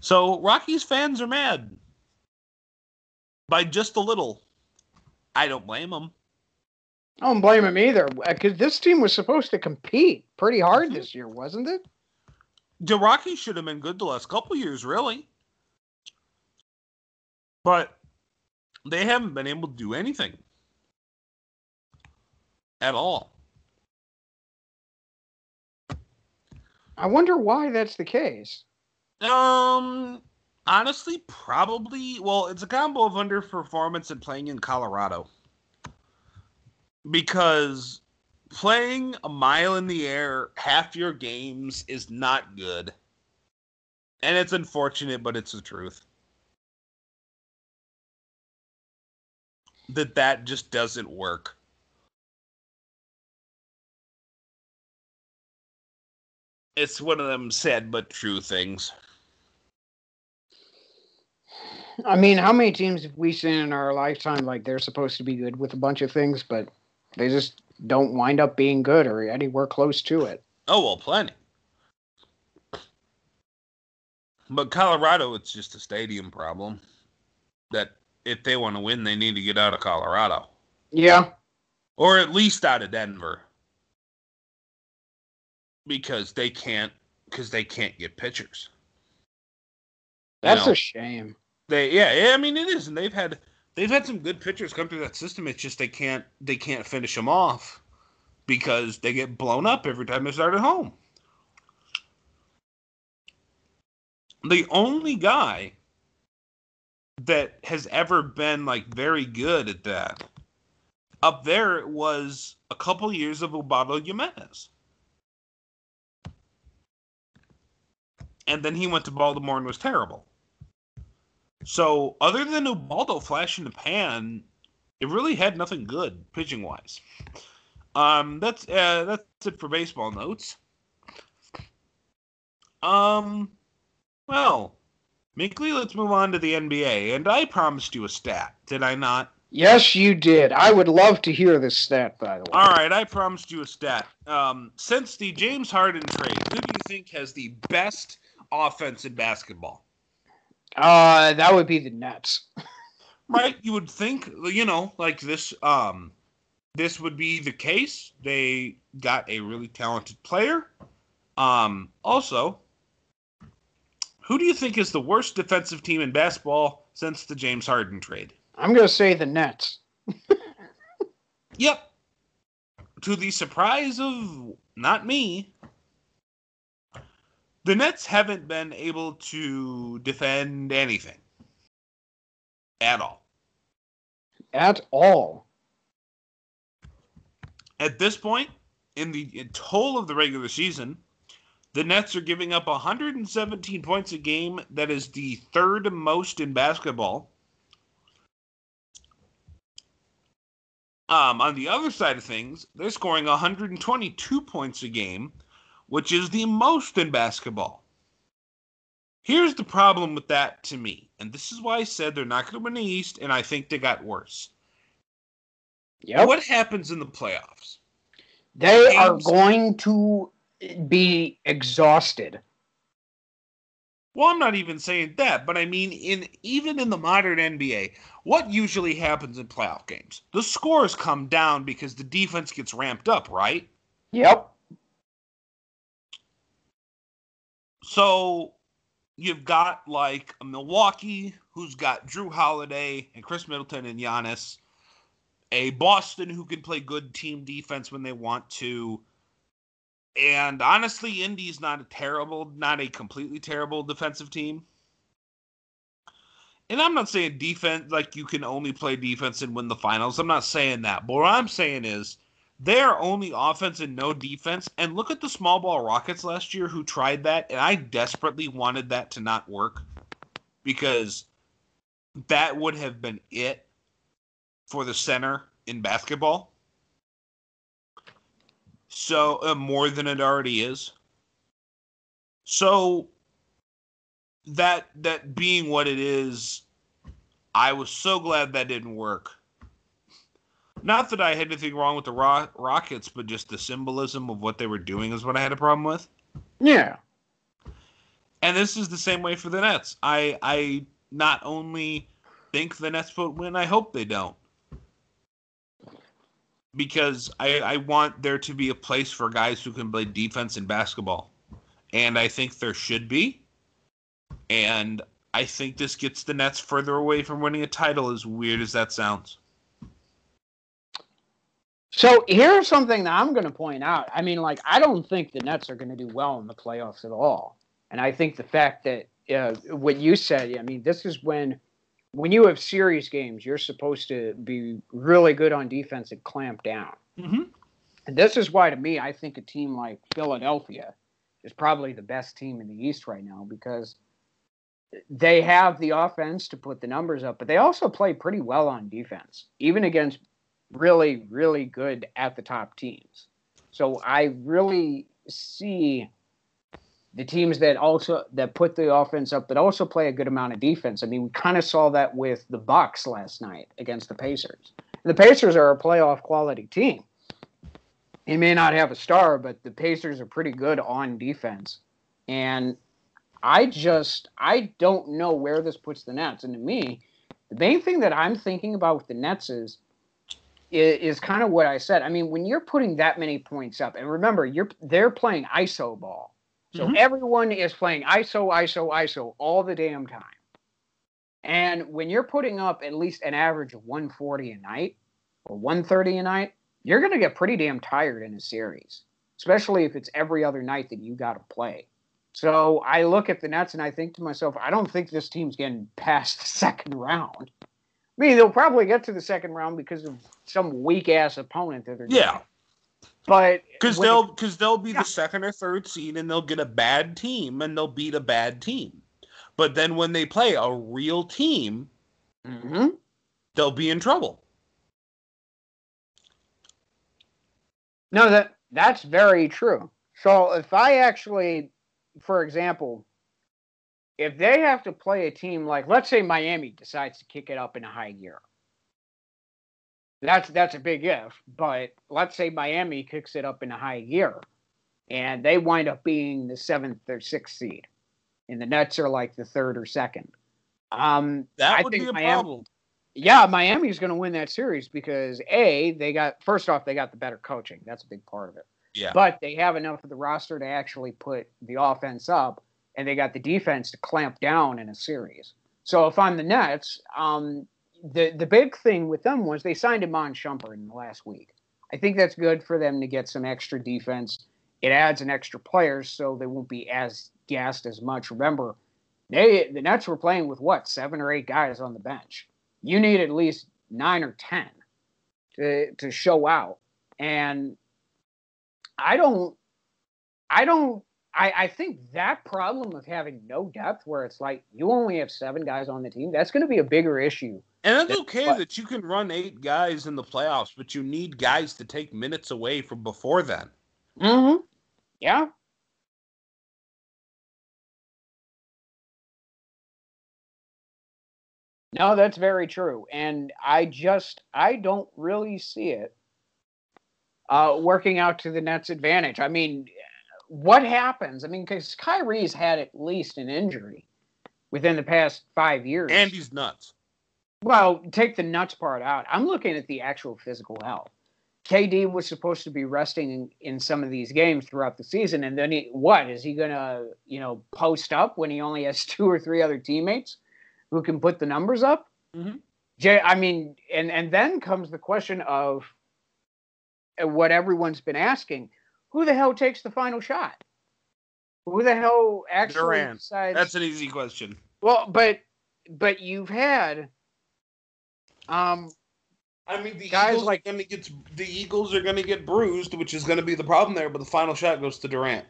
So Rockies fans are mad by just a little. I don't blame them. I don't blame him either, because this team was supposed to compete pretty hard mm-hmm. this year, wasn't it? The Rockies should have been good the last couple years, really, but they haven't been able to do anything at all. I wonder why that's the case. Um, honestly, probably. Well, it's a combo of underperformance and playing in Colorado because playing a mile in the air half your games is not good. And it's unfortunate, but it's the truth. That that just doesn't work. It's one of them sad but true things. I mean, how many teams have we seen in our lifetime like they're supposed to be good with a bunch of things, but they just don't wind up being good or anywhere close to it. Oh well, plenty. But Colorado, it's just a stadium problem. That if they want to win, they need to get out of Colorado. Yeah. Or at least out of Denver. Because they can't because they can't get pitchers. That's you know, a shame. They yeah, I mean it is, and they've had they've had some good pitchers come through that system. It's just they can't they can't finish them off because they get blown up every time they start at home. The only guy that has ever been like very good at that up there was a couple years of Ubaldo Jimenez. And then he went to Baltimore and was terrible. So, other than Ubaldo flash in the pan, it really had nothing good pitching wise. Um, that's uh, that's it for baseball notes. Um, well, Minkley, let's move on to the NBA. And I promised you a stat, did I not? Yes, you did. I would love to hear this stat, by the way. All right, I promised you a stat. Um, since the James Harden trade, who do you think has the best offense in basketball? Uh, that would be the Nets. right? You would think, you know, like this. Um, this would be the case. They got a really talented player. Um, also, who do you think is the worst defensive team in basketball since the James Harden trade? I'm going to say the Nets. yep. To the surprise of not me, the Nets haven't been able to defend anything at all. At all. At this point, in the in total of the regular season, the Nets are giving up 117 points a game. That is the third most in basketball. Um, on the other side of things, they're scoring 122 points a game, which is the most in basketball. Here's the problem with that to me, and this is why I said they're not going to win the East, and I think they got worse. Yep. What happens in the playoffs? They Games. are going to be exhausted. Well, I'm not even saying that, but I mean in even in the modern NBA, what usually happens in playoff games? The scores come down because the defense gets ramped up, right? Yep. So you've got like a Milwaukee who's got Jrue Holiday and Khris Middleton and Giannis, a Boston who can play good team defense when they want to. And honestly, Indy's not a terrible, not a completely terrible defensive team. And I'm not saying defense like you can only play defense and win the finals. I'm not saying that. But what I'm saying is they're only offense and no defense. And look at the small ball Rockets last year who tried that, and I desperately wanted that to not work because that would have been it for the center in basketball. So uh, more than it already is. So that that being what it is, I was so glad that didn't work. Not that I had anything wrong with the Ro- Rockets, but just the symbolism of what they were doing is what I had a problem with. Yeah. And this is the same way for the Nets. I I not only think the Nets will win, I hope they don't. Because I, I want there to be a place for guys who can play defense in basketball. And I think there should be. And I think this gets the Nets further away from winning a title, as weird as that sounds. So here's something that I'm going to point out. I mean, like, I don't think the Nets are going to do well in the playoffs at all. And I think the fact that uh, what you said, I mean, this is when when you have series games, you're supposed to be really good on defense and clamp down. Mm-hmm. And this is why, to me, I think a team like Philadelphia is probably the best team in the East right now because they have the offense to put the numbers up, but they also play pretty well on defense, even against really, really good at the top teams. So I really see the teams that also that put the offense up that also play a good amount of defense. I mean, we kind of saw that with the Bucks last night against the Pacers. The Pacers are a playoff quality team. He may not have a star, but the Pacers are pretty good on defense. And I just I don't know where this puts the Nets. And to me, the main thing that I'm thinking about with the Nets is is, kind of what I said. I mean, when you're putting that many points up, and remember, you're they're playing ISO ball, so mm-hmm. everyone is playing ISO, ISO, ISO all the damn time. And when you're putting up at least an average of 140 a night or 130 a night, you're going to get pretty damn tired in a series, especially if it's every other night that you got to play. So I look at the Nets and I think to myself, I don't think this team's getting past the second round. I mean, they'll probably get to the second round because of some weak ass opponent that they're yeah. Getting. But because they'll because they'll be yeah. the second or third seed and they'll get a bad team and they'll beat a bad team. But then when they play a real team, mm-hmm. they'll be in trouble. No, that that's very true. So if I actually, for example, if they have to play a team like, let's say Miami decides to kick it up in a high gear, that's that's a big if. But let's say Miami kicks it up in a high gear, and they wind up being the seventh or sixth seed, and the Nets are like the third or second. Um, that I would be a Miami, problem. Yeah, Miami's going to win that series because a they got first off they got the better coaching. That's a big part of it. Yeah. But they have enough of the roster to actually put the offense up and they got the defense to clamp down in a series. So if I'm the Nets, um, the the big thing with them was they signed Iman Shumpert in the last week. I think that's good for them to get some extra defense. It adds an extra player, so they won't be as gassed as much. Remember, they the Nets were playing with what seven or eight guys on the bench. You need at least nine or ten to to show out, and I don't, I don't I, I think that problem of having no depth, where it's like you only have seven guys on the team, that's going to be a bigger issue. And it's okay but, that you can run eight guys in the playoffs, but you need guys to take minutes away from before then. Mm-hmm. Yeah. No, that's very true. And I just I don't really see it uh, working out to the Nets' advantage. I mean, what happens? I mean, because Kyrie's had at least an injury within the past five years. And he's nuts. Well, take the nuts part out. I'm looking at the actual physical health. KD was supposed to be resting in, in some of these games throughout the season, and then he, what is he gonna, you know, post up when he only has two or three other teammates who can put the numbers up? Mm-hmm. Jay, I mean, and and then comes the question of uh, what everyone's been asking: Who the hell takes the final shot? Who the hell actually Durant. decides? That's an easy question. well, but but you've had um I mean, the Guys Eagles like- are going to get the Eagles are going to get bruised, which is going to be the problem there. But the final shot goes to Durant.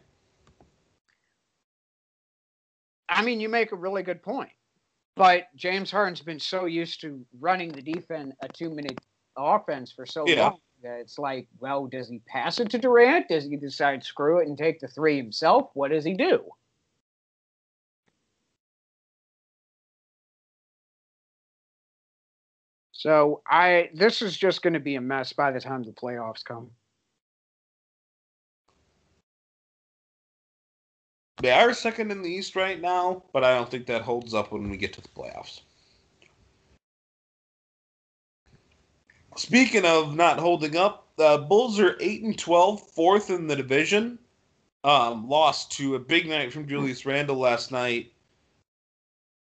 I mean, you make a really good point. But James Harden's been so used to running the defense a two minute offense for so Yeah. long that it's like, well, does he pass it to Durant? Does he decide screw it and take the three himself? What does he do? So I this is just going to be a mess by the time the playoffs come. They are second in the East right now, but I don't think that holds up when we get to the playoffs. Speaking of not holding up, the Bulls are eight and 12, fourth in the division. Um, lost to a big night from Julius Randle last night.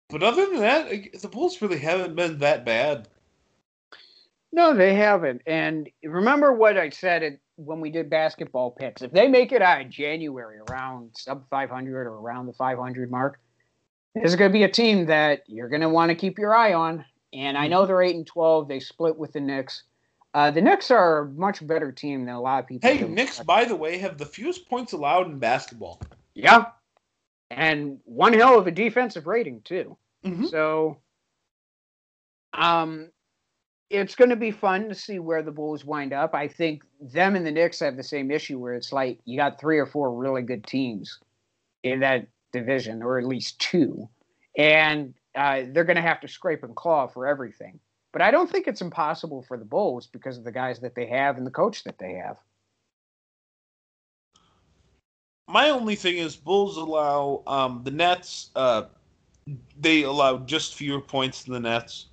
But other than that, the Bulls really haven't been that bad. No, they haven't. And remember what I said when we did basketball picks. If they make it out in January around sub 500 or around the 500 mark, this is going to be a team that you're going to want to keep your eye on. And I know they're 8 and 12. They split with the Knicks. Uh, the Knicks are a much better team than a lot of people. Hey, Knicks, by the way, have the fewest points allowed in basketball. Yeah. And one hell of a defensive rating, too. Mhm. So, um, it's going to be fun to see where the Bulls wind up. I think them and the Knicks have the same issue where it's like you got three or four really good teams in that division, or at least two, and uh, they're going to have to scrape and claw for everything. But I don't think it's impossible for the Bulls because of the guys that they have and the coach that they have. My only thing is Bulls allow um, the Nets. Uh, they allow just fewer points than the Nets,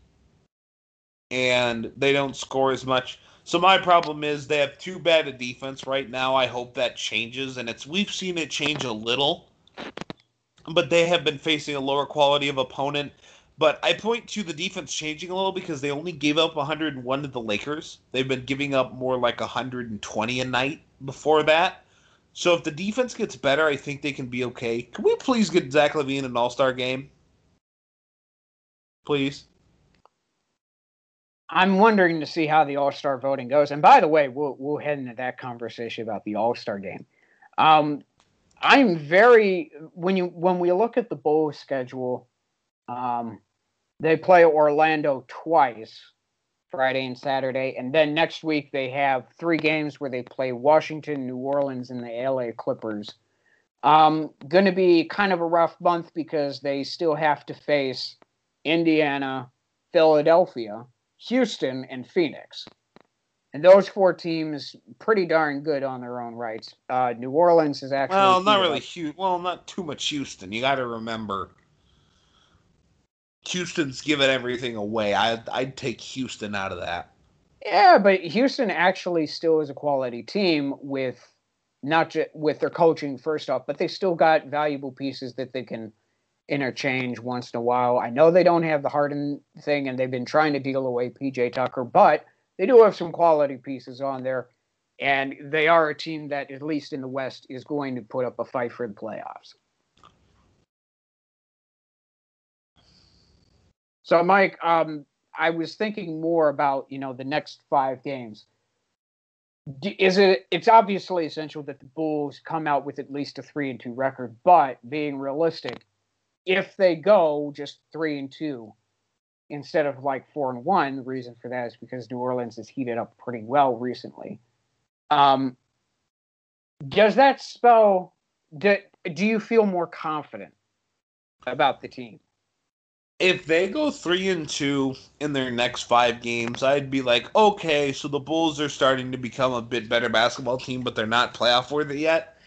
and they don't score as much. So my problem is they have too bad a defense right now. I hope that changes, and it's we've seen it change a little, but they have been facing a lower quality of opponent. But I point to the defense changing a little because they only gave up 101 to the Lakers. They've been giving up more like 120 a night before that. So if the defense gets better, I think they can be okay. Can we please get Zach LaVine an All Star game? Please. I'm wondering to see how the All Star voting goes. And by the way, we'll we'll head into that conversation about the All Star game. Um, I'm very when you when we look at the Bulls schedule, um, they play Orlando twice, Friday and Saturday, and then next week they have three games where they play Washington, New Orleans, and the LA Clippers. Um, going to be kind of a rough month because they still have to face Indiana, Philadelphia, Houston, and Phoenix. And those four teams pretty darn good on their own rights. Uh, New Orleans is actually Well, not really huge. Well, not too much Houston. You got to remember, Houston's giving everything away. I I'd take Houston out of that. Yeah, but Houston actually still is a quality team with not just with their coaching first off, but they still got valuable pieces that they can interchange once in a while. I know they don't have the Harden thing, and they've been trying to deal away PJ Tucker, but they do have some quality pieces on there, and they are a team that, at least in the West, is going to put up a fight for the playoffs. So, Mike, um, I was thinking more about you know the next five games. Is it? It's obviously essential that the Bulls come out with at least a three and two record, but being realistic, if they go just three and two instead of like four and one, the reason for that is because New Orleans has heated up pretty well recently. Um, does that spell? Do, do you feel more confident about the team? If they go three and two in their next five games, I'd be like, okay, so the Bulls are starting to become a bit better basketball team, but they're not playoff worthy yet.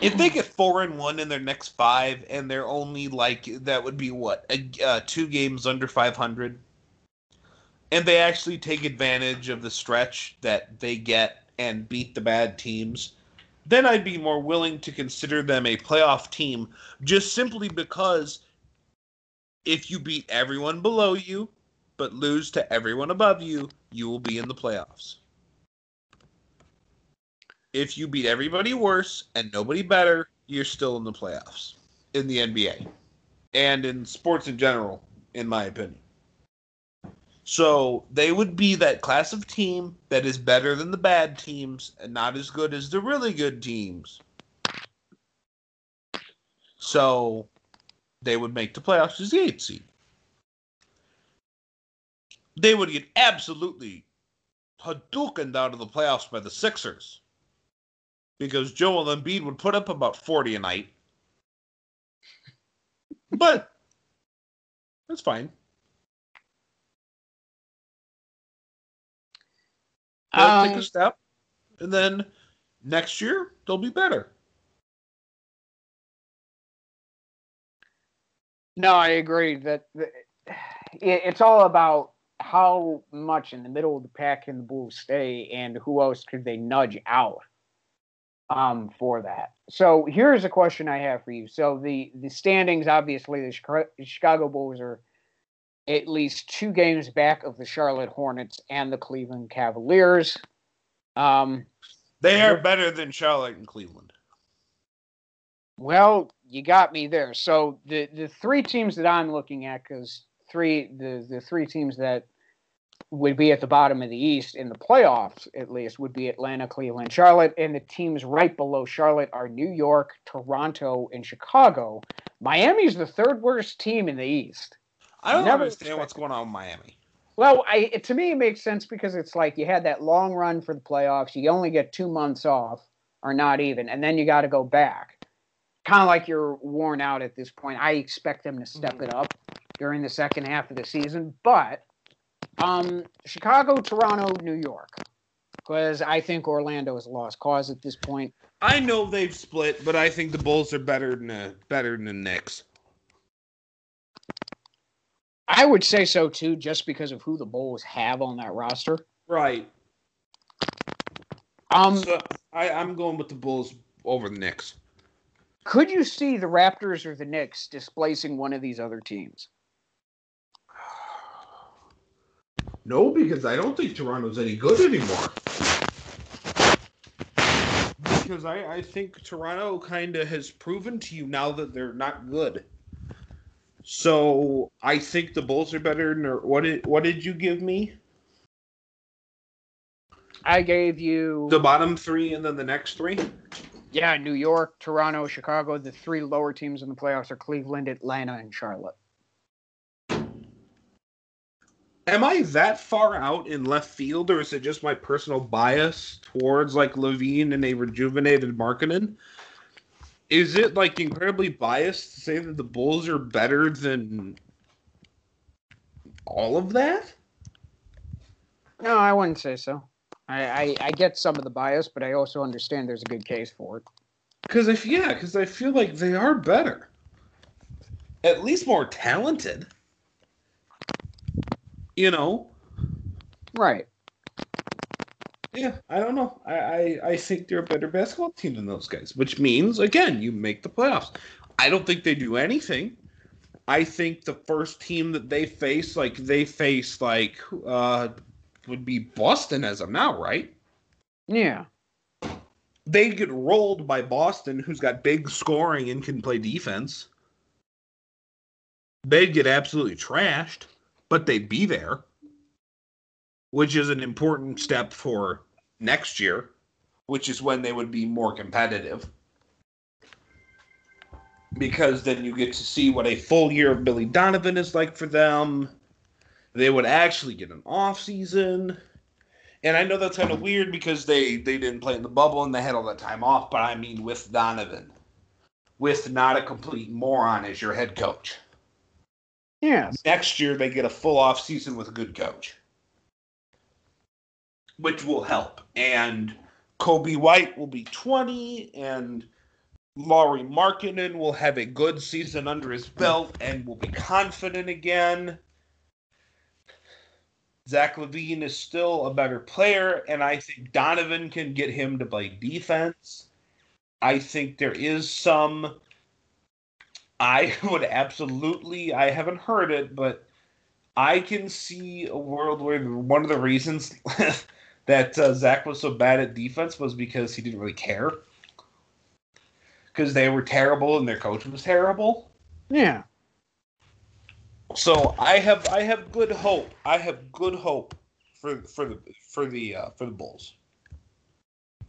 If they get four and one in their next five, and they're only like that would be what uh, two games under five hundred, and they actually take advantage of the stretch that they get and beat the bad teams, then I'd be more willing to consider them a playoff team, just simply because if you beat everyone below you but lose to everyone above you, you will be in the playoffs if you beat everybody worse and nobody better, you're still in the playoffs in the NBA and in sports in general, in my opinion. So they would be that class of team that is better than the bad teams and not as good as the really good teams. So they would make the playoffs as the eighth seed. They would get absolutely Hadoukened out of the playoffs by the Sixers because Joel Embiid would put up about 40 a night. But that's fine. Um, take a step, and then next year they'll be better. No, I agree that it's all about how much in the middle of the pack can the Bulls stay, and who else could they nudge out um, for that. So here's a question I have for you. So the the standings, obviously, the Chicago Bulls are at least two games back of the Charlotte Hornets and the Cleveland Cavaliers. Um, they are better than Charlotte and Cleveland. Well, you got me there. So the the three teams that I'm looking at, because three the the three teams that would be at the bottom of the East in the playoffs, at least, would be Atlanta, Cleveland, Charlotte. And the teams right below Charlotte are New York, Toronto, and Chicago. Miami's the third worst team in the East. I don't Never understand what's going on with Miami. Well, I, it, to me, it makes sense because it's like you had that long run for the playoffs. You only get two months off, or not even, and then you got to go back. Kind of like you're worn out at this point. I expect them to step mm-hmm. it up during the second half of the season, but um, Chicago, Toronto, New York, because I think Orlando is a lost cause at this point. I know they've split, but I think the Bulls are better than the better than the Knicks. I would say so too, just because of who the Bulls have on that roster. Right. Um, so I, I'm going with the Bulls over the Knicks. Could you see the Raptors or the Knicks displacing one of these other teams? No, because I don't think Toronto's any good anymore. Because I, I think Toronto kind of has proven to you now that they're not good. So I think the Bulls are better. Than, what did what did you give me? I gave you the bottom three and then the next three. Yeah, New York, Toronto, Chicago. The three lower teams in the playoffs are Cleveland, Atlanta, and Charlotte. Am I that far out in left field, or is it just my personal bias towards like LaVine and a rejuvenated Markkanen? Is it like incredibly biased to say that the Bulls are better than all of that? No, I wouldn't say so. I, I, I get some of the bias, but I also understand there's a good case for it. Because if yeah, because I feel like they are better, at least more talented you know. Right. Yeah, I don't know. I, I, I think they're a better basketball team than those guys, which means again you make the playoffs. I don't think they do anything. I think the first team that they face, like they face, like uh, would be Boston as of now, right? Yeah. They get rolled by Boston, who's got big scoring and can play defense. They'd get absolutely trashed but they'd be there, which is an important step for next year, which is when they would be more competitive. Because then you get to see what a full year of Billy Donovan is like for them. They would actually get an off season. And I know that's kind of weird because they, they didn't play in the bubble and they had all that time off, but I mean with Donovan. With not a complete moron as your head coach. Yeah. Next year they get a full off season with a good coach, which will help. And Coby White will be 20, and Lauri Markkanen will have a good season under his belt and will be confident again. Zach LaVine is still a better player, and I think Donovan can get him to play defense. I think there is some. I would absolutely, I haven't heard it, but I can see a world where one of the reasons that uh, Zach was so bad at defense was because he didn't really care. Because they were terrible and their coach was terrible. Yeah. So I have I have good hope. I have good hope for for the for the uh, for the Bulls. I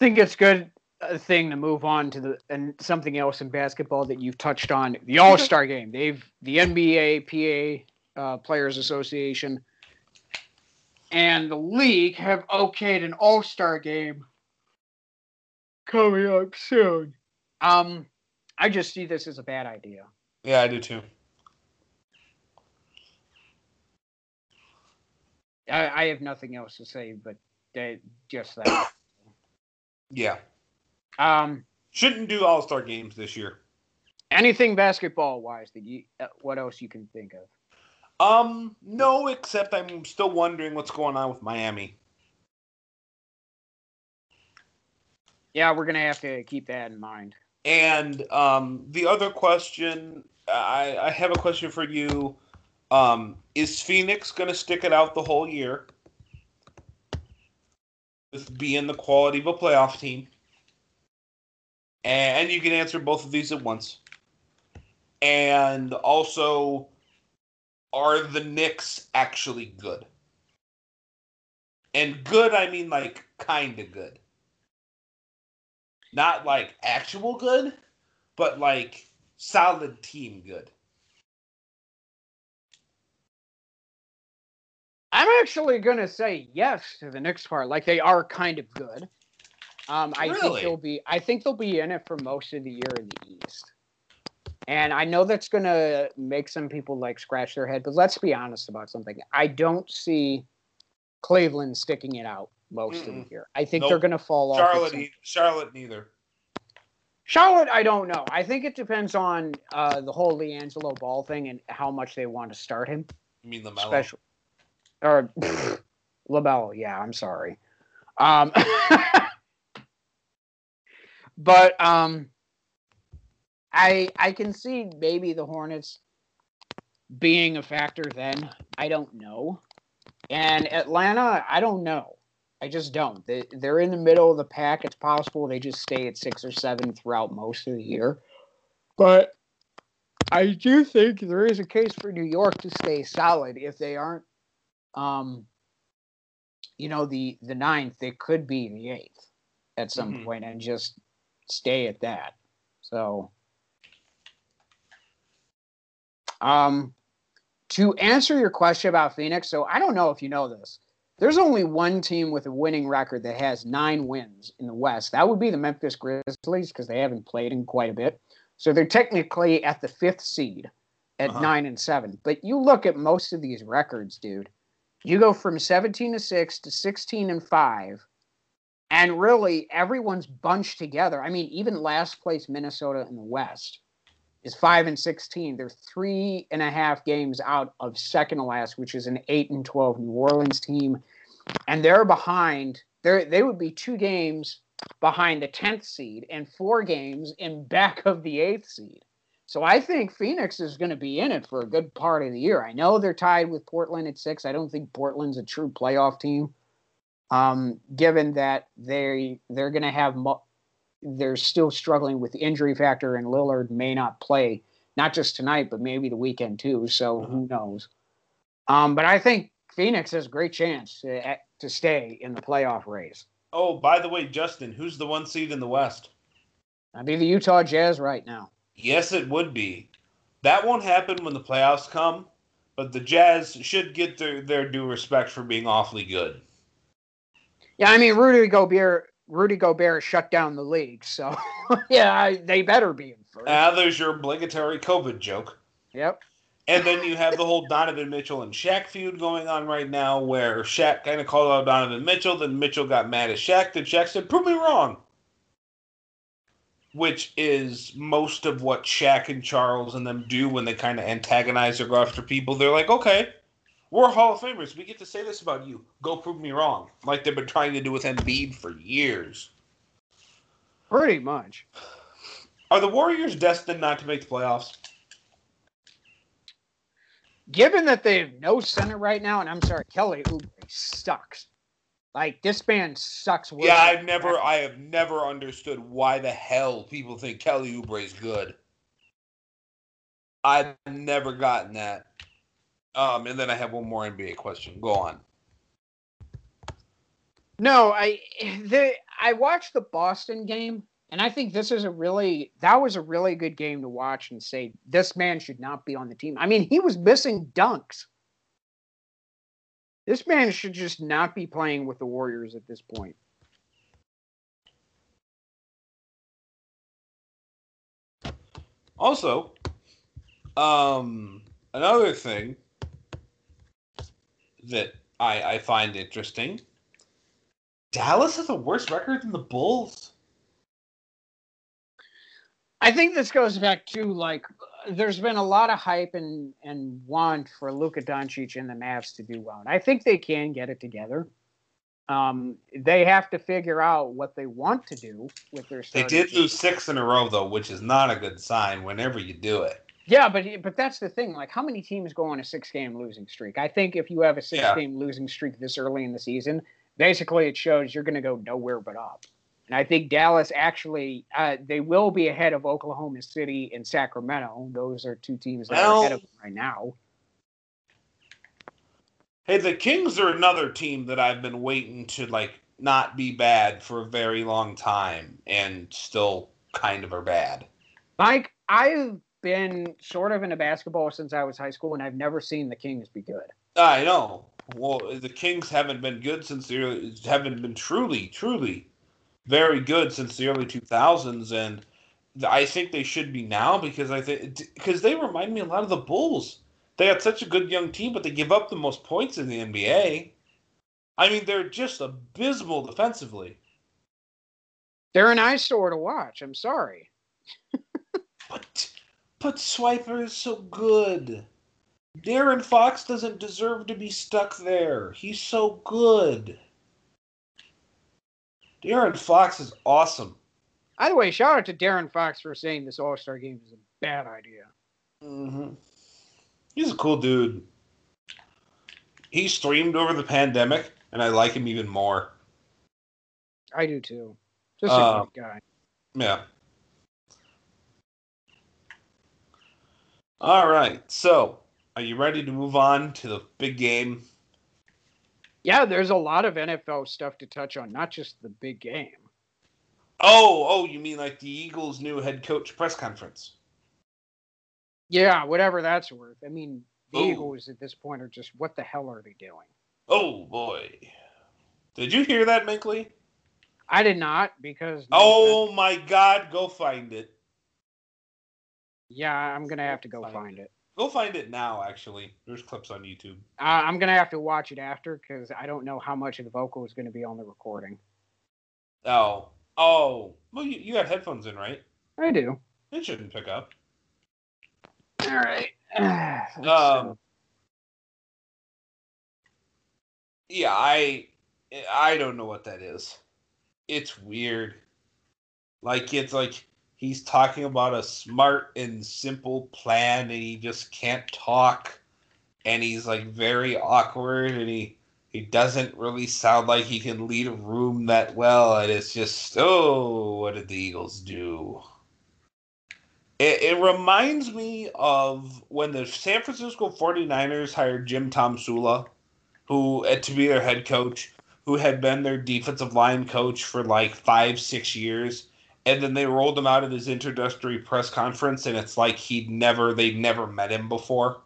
think it's good a thing to move on to the and something else in basketball that you've touched on the All Star game. They've the NBA PA uh, Players Association and the league have okayed an All Star game coming up soon. Um, I just see this as a bad idea. Yeah, I do too. I, I have nothing else to say, but uh, just that. Yeah. Um, Shouldn't do All Star games this year. anything basketball wise that you, uh, what else you can think of? Um, no, except I'm still wondering what's going on with Miami. Yeah, we're gonna have to keep that in mind. And um, the other question, I, I have a question for you. Um, is Phoenix going to stick it out the whole year with being the quality of a playoff team? And you can answer both of these at once. And also, are the Knicks actually good? And good, I mean like kind of good. Not like actual good, but like solid team good. I'm actually gonna say yes to the next part. Like they are kind of good. Um, I think they'll be. I think they'll be in it for most of the year in the East. And I know that's gonna make some people like scratch their head, but let's be honest about something. I don't see Cleveland sticking it out most of the year. I think Nope. they're gonna fall off. Charlotte, Charlotte, neither. Charlotte, I don't know. I think it depends on uh, the whole LiAngelo Ball thing and how much they want to start him. I mean, the Special or Labelle, yeah, I'm sorry. Um, but um, I I can see maybe the Hornets being a factor then. I don't know. And Atlanta, I don't know. I just don't. They, they're in the middle of the pack. It's possible they just stay at six or seven throughout most of the year. But I do think there is a case for New York to stay solid if they aren't um you know the the ninth they could be the eighth at some Mhm. point and just stay at that. So um to answer your question about phoenix so i don't know if you know this there's only one team with a winning record that has nine wins in the west. That would be the memphis grizzlies because they haven't played in quite a bit. So they're technically at the fifth seed at Uh-huh. nine and seven. But you look at most of these records dude. You go from 17 to 6 to 16 and 5 and really everyone's bunched together. I mean even last place minnesota in the west is 5 and 16 they're three and a half games out of second to last which is an 8 and 12 new orleans team. And they're behind they they would be two games behind the 10th seed and four games in back of the 8th seed. So I think Phoenix is going to be in it for a good part of the year. I know they're tied with Portland at six. I don't think Portland's a true playoff team, um, given that they they're going to have mo- they're still struggling with the injury factor, and Lillard may not play not just tonight, but maybe the weekend too. So who knows? Um, but I think Phoenix has a great chance to, to stay in the playoff race. Oh, by the way, Justin, who's the one seed in the West? I'd be the Utah Jazz right now. Yes, it would be. That won't happen when the playoffs come, but the Jazz should get their, their due respect for being awfully good. Yeah, I mean Rudy Gobert. Rudy Gobert shut down the league, so yeah, I, they better be in first. Now there's your obligatory COVID joke. yep. And then you have the whole Donovan Mitchell and Shaq feud going on right now, where Shaq kind of called out Donovan Mitchell, then Mitchell got mad at Shaq, then Shaq said, "Prove me wrong." which is most of what Shaq and Charles and them do when they kind of antagonize or go after people. They're like, okay, we're Hall of Famers. We get to say this about you. Go prove me wrong. Like they've been trying to do with Embiid for years. Pretty much. Are the Warriors destined not to make the playoffs? Given that they have no center right now, and I'm sorry, Kelly Oubre sucks. Like this man sucks. Yeah, I've never, I have never understood why the hell people think Kelly Oubre is good. I've never gotten that. Um, and then I have one more NBA question. Go on. No, I the I watched the Boston game, and I think this is a really that was a really good game to watch and say this man should not be on the team. I mean, he was missing dunks. This man should just not be playing with the Warriors at this point. Also, um, another thing that I, I find interesting Dallas has a worse record than the Bulls. I think this goes back to like there's been a lot of hype and and want for Luka Doncic and the Mavs to do well. And I think they can get it together. Um, they have to figure out what they want to do with their. They did team. lose six in a row though, which is not a good sign. Whenever you do it. Yeah, but but that's the thing. Like, how many teams go on a six-game losing streak? I think if you have a six-game yeah. losing streak this early in the season, basically it shows you're going to go nowhere but up. And I think Dallas actually uh, they will be ahead of Oklahoma City and Sacramento. Those are two teams that well, are ahead of them right now. Hey, the Kings are another team that I've been waiting to like not be bad for a very long time and still kind of are bad. Mike, I've been sort of into basketball since I was high school and I've never seen the Kings be good. I know. Well, the Kings haven't been good since the haven't been truly, truly very good since the early 2000s, and I think they should be now because I think because they remind me a lot of the Bulls. They had such a good young team, but they give up the most points in the NBA. I mean, they're just abysmal defensively. They're an eyesore to watch. I'm sorry. but but Swiper is so good. De'Aaron Fox doesn't deserve to be stuck there. He's so good. De'Aaron Fox is awesome. By the way, shout out to De'Aaron Fox for saying this All Star game is a bad idea. Mm-hmm. He's a cool dude. He streamed over the pandemic, and I like him even more. I do too. Just a good guy. Yeah. All right. So, are you ready to move on to the big game yeah, there's a lot of NFL stuff to touch on, not just the big game. Oh, oh, you mean like the Eagles' new head coach press conference? Yeah, whatever that's worth. I mean, the Ooh. Eagles at this point are just what the hell are they doing? Oh boy, did you hear that, Minkley? I did not because. Oh my God! Go find it. Yeah, I'm gonna have to go find, find it. it. Go find it now. Actually, there's clips on YouTube. Uh, I'm gonna have to watch it after because I don't know how much of the vocal is gonna be on the recording. Oh, oh. Well, you, you have headphones in, right? I do. It shouldn't pick up. All right. um. Yeah, I I don't know what that is. It's weird. Like it's like he's talking about a smart and simple plan and he just can't talk. And he's like very awkward and he he doesn't really sound like he can lead a room that well and it's just oh what did the eagles do? It, it reminds me of when the san francisco 49ers hired jim tomsula who uh, to be their head coach who had been their defensive line coach for like five six years and then they rolled him out at his introductory press conference and it's like he'd never they'd never met him before.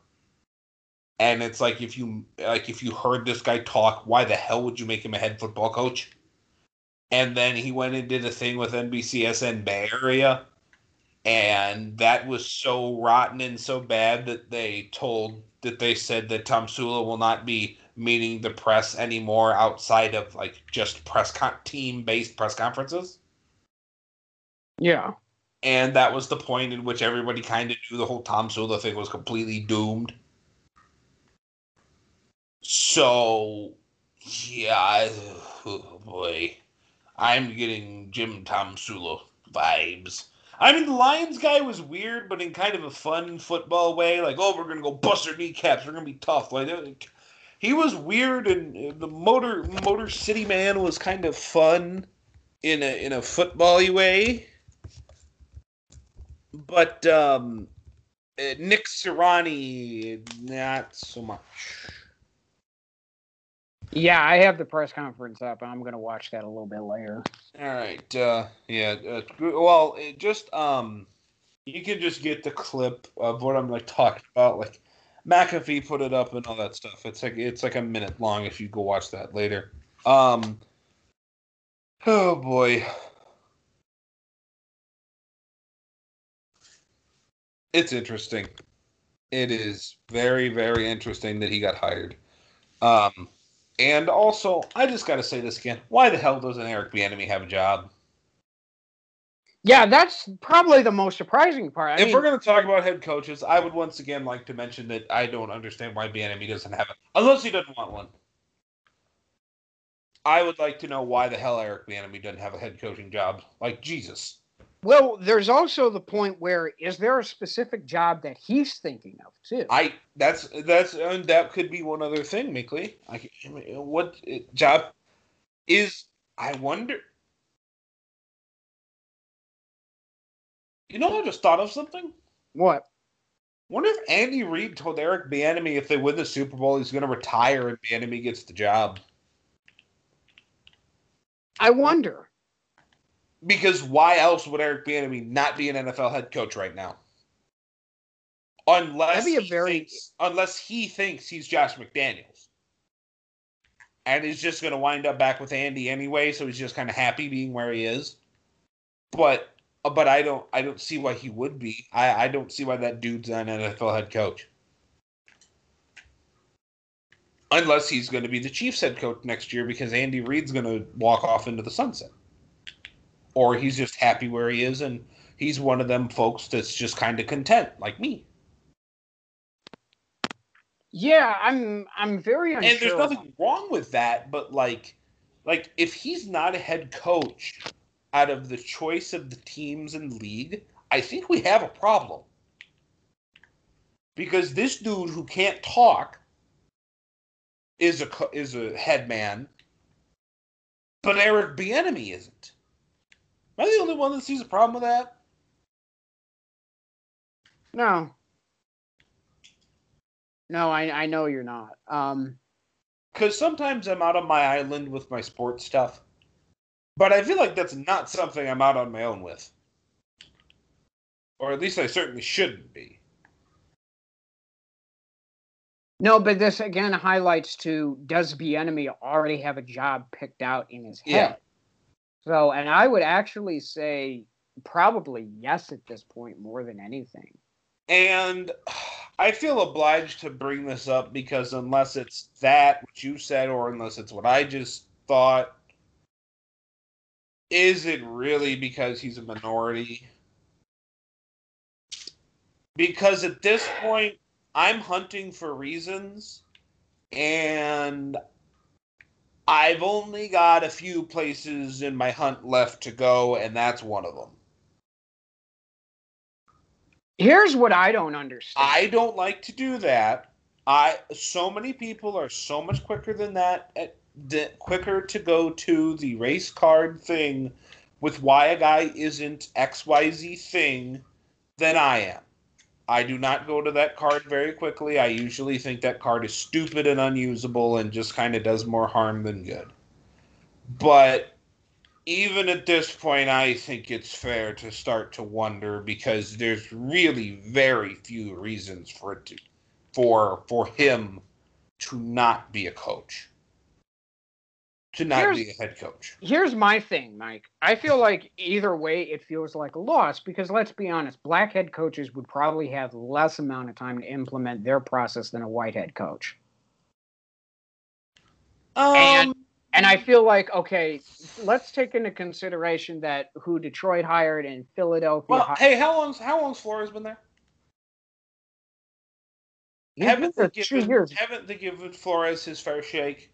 And it's like if you like if you heard this guy talk why the hell would you make him a head football coach? And then he went and did a thing with nbcsn bay area and that was so rotten and so bad that they told that they said that Tomsula will not be meeting the press anymore outside of like just press con- team based press conferences yeah. and that was the point in which everybody kind of knew the whole Tomsula thing was completely doomed. So, yeah, oh boy, I'm getting Jim Tomsula vibes. I mean, the Lions guy was weird, but in kind of a fun football way. Like, oh, we're gonna go bust our kneecaps. We're gonna be tough. Like, uh, he was weird, and uh, the Motor Motor City Man was kind of fun in a in a footbally way. But um, uh, Nick Sirianni, not so much. Yeah, I have the press conference up, and I'm going to watch that a little bit later. All right. Uh, yeah. Uh, well, it just um, you can just get the clip of what I'm like talking about. Like McAfee put it up and all that stuff. It's like it's like a minute long if you go watch that later. Um. Oh boy. It's interesting. It is very, very interesting that he got hired. Um, and also, I just got to say this again: Why the hell doesn't Eric Bieniemy have a job? Yeah, that's probably the most surprising part. I if mean, we're going to talk about head coaches, I would once again like to mention that I don't understand why Bieniemy doesn't have it, unless he doesn't want one. I would like to know why the hell Eric Bieniemy doesn't have a head coaching job. Like Jesus. Well, there's also the point where is there a specific job that he's thinking of too? I that's that's and that could be one other thing, Minkley. I, what uh, job is? I wonder. You know, I just thought of something. What? Wonder if Andy Reid told Eric Bieniemy if they win the Super Bowl, he's going to retire and Bieniemy gets the job. I wonder because why else would Eric Bieniemy not be an NFL head coach right now? Unless That'd be a very thinks, unless he thinks he's Josh McDaniels, and he's just going to wind up back with Andy anyway, so he's just kind of happy being where he is. But uh, but I don't I don't see why he would be. I I don't see why that dude's an NFL head coach. Unless he's going to be the Chiefs head coach next year because Andy Reid's going to walk off into the sunset or he's just happy where he is and he's one of them folks that's just kind of content like me. Yeah i'm i'm very unsure and there's nothing wrong with that but like like if he's not a head coach out of the choice of the teams in the league i think we have a problem. Because this dude who can't talk is a is a head man but Eric Bieniemy isn't Am I the only one that sees a problem with that? No. No, I I know you're not. Um because sometimes I'm out on my island with my sports stuff. But I feel like that's not something I'm out on my own with. Or at least I certainly shouldn't be. No, but this again highlights to does Bieniemy already have a job picked out in his head? So, and I would actually say probably yes at this point more than anything. And I feel obliged to bring this up because unless it's that what you said or unless it's what I just thought, is it really because he's a minority? Because at this point, I'm hunting for reasons and I've only got a few places in my hunt left to go, and that's one of them. Here's what I don't understand. I don't like to do that. I so many people are so much quicker than that, at, eh, quicker to go to the race card thing with why a guy isn't XYZ thing than I am. I do not go to that card very quickly. I usually think that card is stupid and unusable and just kind of does more harm than good. But even at this point, I think it's fair to start to wonder because there's really very few reasons for it to, for for him to not be a coach to not here's, be a head coach. Here's my thing, Mike. I feel like either way, it feels like a loss because let's be honest, black head coaches would probably have less amount of time to implement their process than a white head coach. Um, and And I feel like okay, let's take into consideration that who Detroit hired and Philadelphia. Well, hired. hey, how long's how long's Flores been there? He's haven't been they there two given haven't they given Flores his fair shake?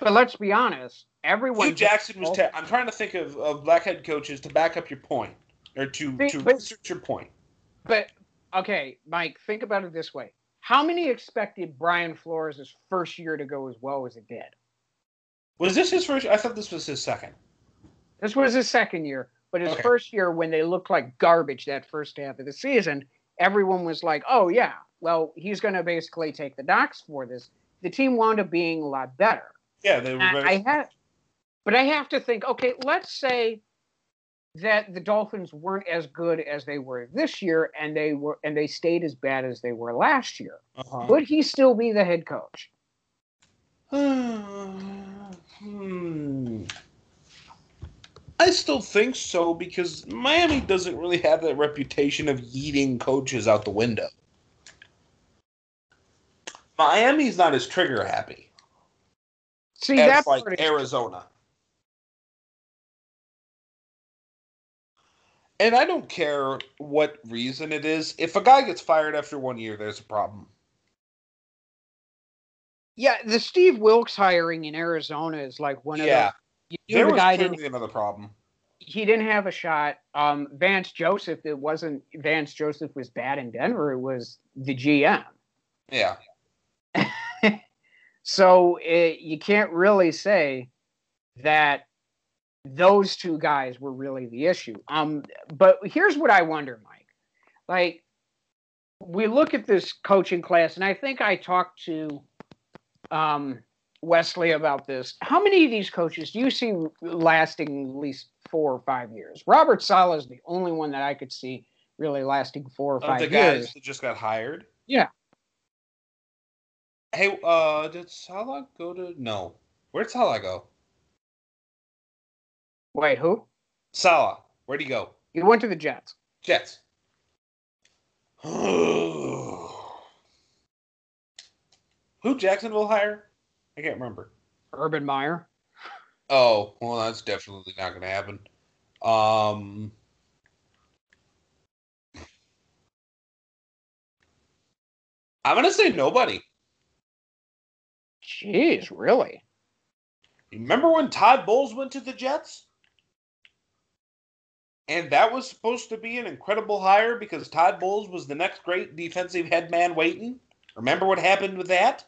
But let's be honest, everyone. Hue Jackson was. Te- I'm trying to think of, of black head coaches to back up your point or to See, to but- research your point. But okay, Mike, think about it this way: How many expected Brian Flores' first year to go as well as it did? Was this his first? I thought this was his second. This was his second year, but his Okay. first year, when they looked like garbage that first half of the season, everyone was like, "Oh yeah, well he's going to basically take the knocks for this." The team wound up being a lot better. Yeah, they were. Very, I but I have to think. Okay, let's say that the Dolphins weren't as good as they were this year, and they were and they stayed as bad as they were last year. uh-huh. Would he still be the head coach? hmm. I still think so because Miami doesn't really have that reputation of yeeting coaches out the window. Miami's not as trigger happy See as that like Arizona. And I don't care what reason it is. If a guy gets fired after one year, there's a problem. yeah, the Steve Wilks hiring in Arizona is like one of yeah, the. You there the was guy clearly didn't. another problem. He didn't have a shot. Um, Vance Joseph. It wasn't Vance Joseph was bad in Denver. It was the GM. Yeah. So it, you can't really say that those two guys were really the issue. Um, but here's what I wonder, Mike. Like, we look at this coaching class, and I think I talked to um, Wesley about this. How many of these coaches do you see lasting at least four or five years? Robert Saleh is the only one that I could see really lasting four or Of five the guys years. that just got hired. Yeah. Hey, uh, did Saleh go to? No. Where'd Saleh go? Wait, who? Saleh. Where'd he go? He went to the Jets. Jets. Who Jacksonville hire? I can't remember. Urban Meyer. Oh, well, that's definitely not going to happen. Um, I'm going to say nobody. Jeez, really? Remember when Todd Bowles went to the Jets? And that was supposed to be an incredible hire because Todd Bowles was the next great defensive head man waiting. Remember what happened with that?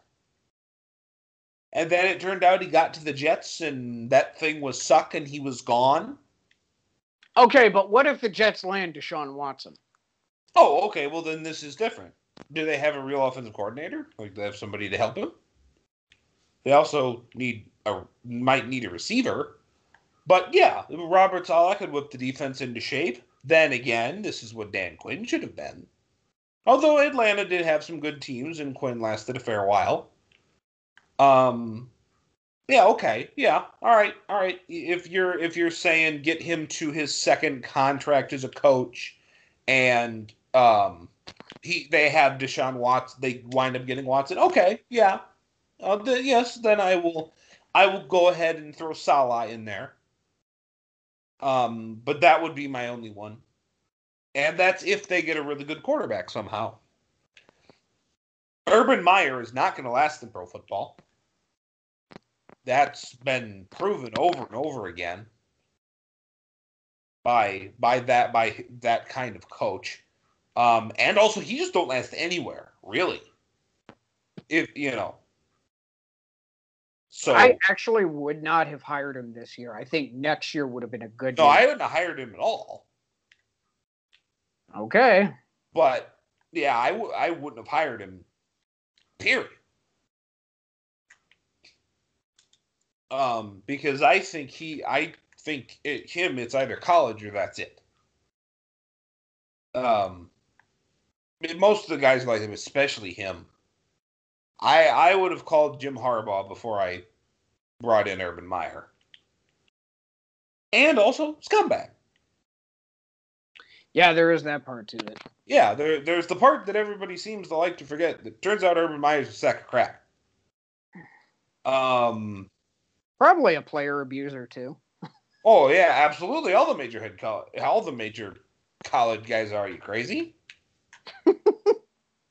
And then it turned out he got to the Jets and that thing was suck and he was gone. Okay, but what if the Jets land Deshaun Watson? Oh, okay. Well, then this is different. Do they have a real offensive coordinator? Like they have somebody to help him? They also need a might need a receiver. But yeah, Robert Saleh could whip the defense into shape. Then again, this is what Dan Quinn should have been. Although Atlanta did have some good teams and Quinn lasted a fair while. Um yeah, okay. Yeah. All right. All right. If you're if you're saying get him to his second contract as a coach and um he they have Deshaun Watson they wind up getting Watson. Okay. Yeah. Uh, the, yes, then I will I will go ahead and throw Saleh in there. Um but that would be my only one. And that's if they get a really good quarterback somehow. Urban Meyer is not going to last in pro football. That's been proven over and over again by by that by that kind of coach. Um, and also, he just don't last anywhere, really. If you know, so I actually would not have hired him this year. I think next year would have been a good no, year. I wouldn't have hired him at all. okay. But yeah, I w- I wouldn't have hired him. Period. Um, because I think he, I think it, him, it's either college or that's it. Um, most of the guys like him, especially him. I I would have called Jim Harbaugh before I brought in Urban Meyer. And also scumbag. Yeah, there is that part to it. Yeah, there, there's the part that everybody seems to like to forget. It turns out Urban Meyer's a sack of crap. Um, Probably a player abuser too. Oh yeah, absolutely. All the major head college, all the major college guys are. you crazy?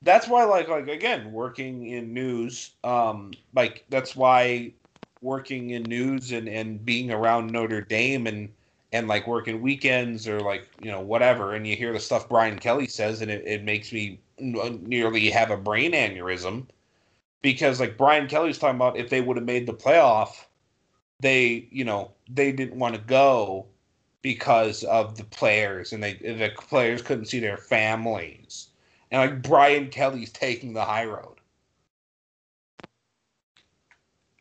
that's why, like, like again, working in news, um, like that's why working in news and and being around Notre Dame and and like working weekends or like you know whatever, and you hear the stuff Brian Kelly says, and it, it makes me nearly have a brain aneurysm because like Brian Kelly's talking about if they would have made the playoff, they you know they didn't want to go because of the players and they the players couldn't see their families and like Brian Kelly's taking the high road.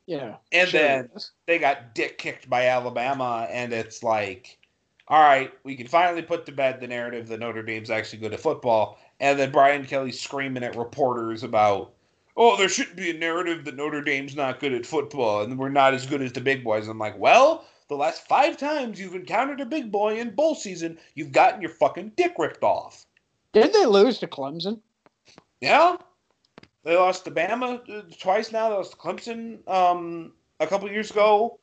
Yeah. And sure then they got dick kicked by Alabama and it's like all right, we can finally put to bed the narrative that Notre Dame's actually good at football. And then Brian Kelly's screaming at reporters about oh, there shouldn't be a narrative that Notre Dame's not good at football and we're not as good as the big boys. I'm like, well, the last five times you've encountered a big boy in bowl season, you've gotten your fucking dick ripped off. Did they lose to Clemson? Yeah. They lost to Bama twice now. They lost to Clemson um, a couple years ago.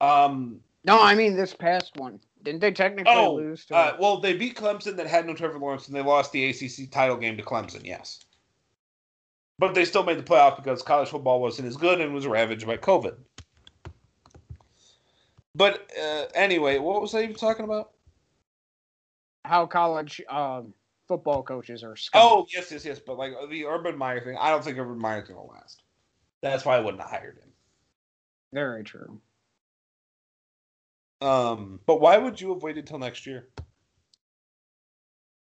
Um, no, I mean this past one. Didn't they technically oh, lose? To uh, well, they beat Clemson that had no Trevor Lawrence, and they lost the ACC title game to Clemson. Yes. But they still made the playoff because college football wasn't as good and was ravaged by COVID. But uh, anyway, what was I even talking about? How college um, football coaches are. Scum. Oh yes, yes, yes. But like the Urban Meyer thing, I don't think Urban Meyer's gonna last. That's why I wouldn't have hired him. Very true. Um, but why would you have waited till next year?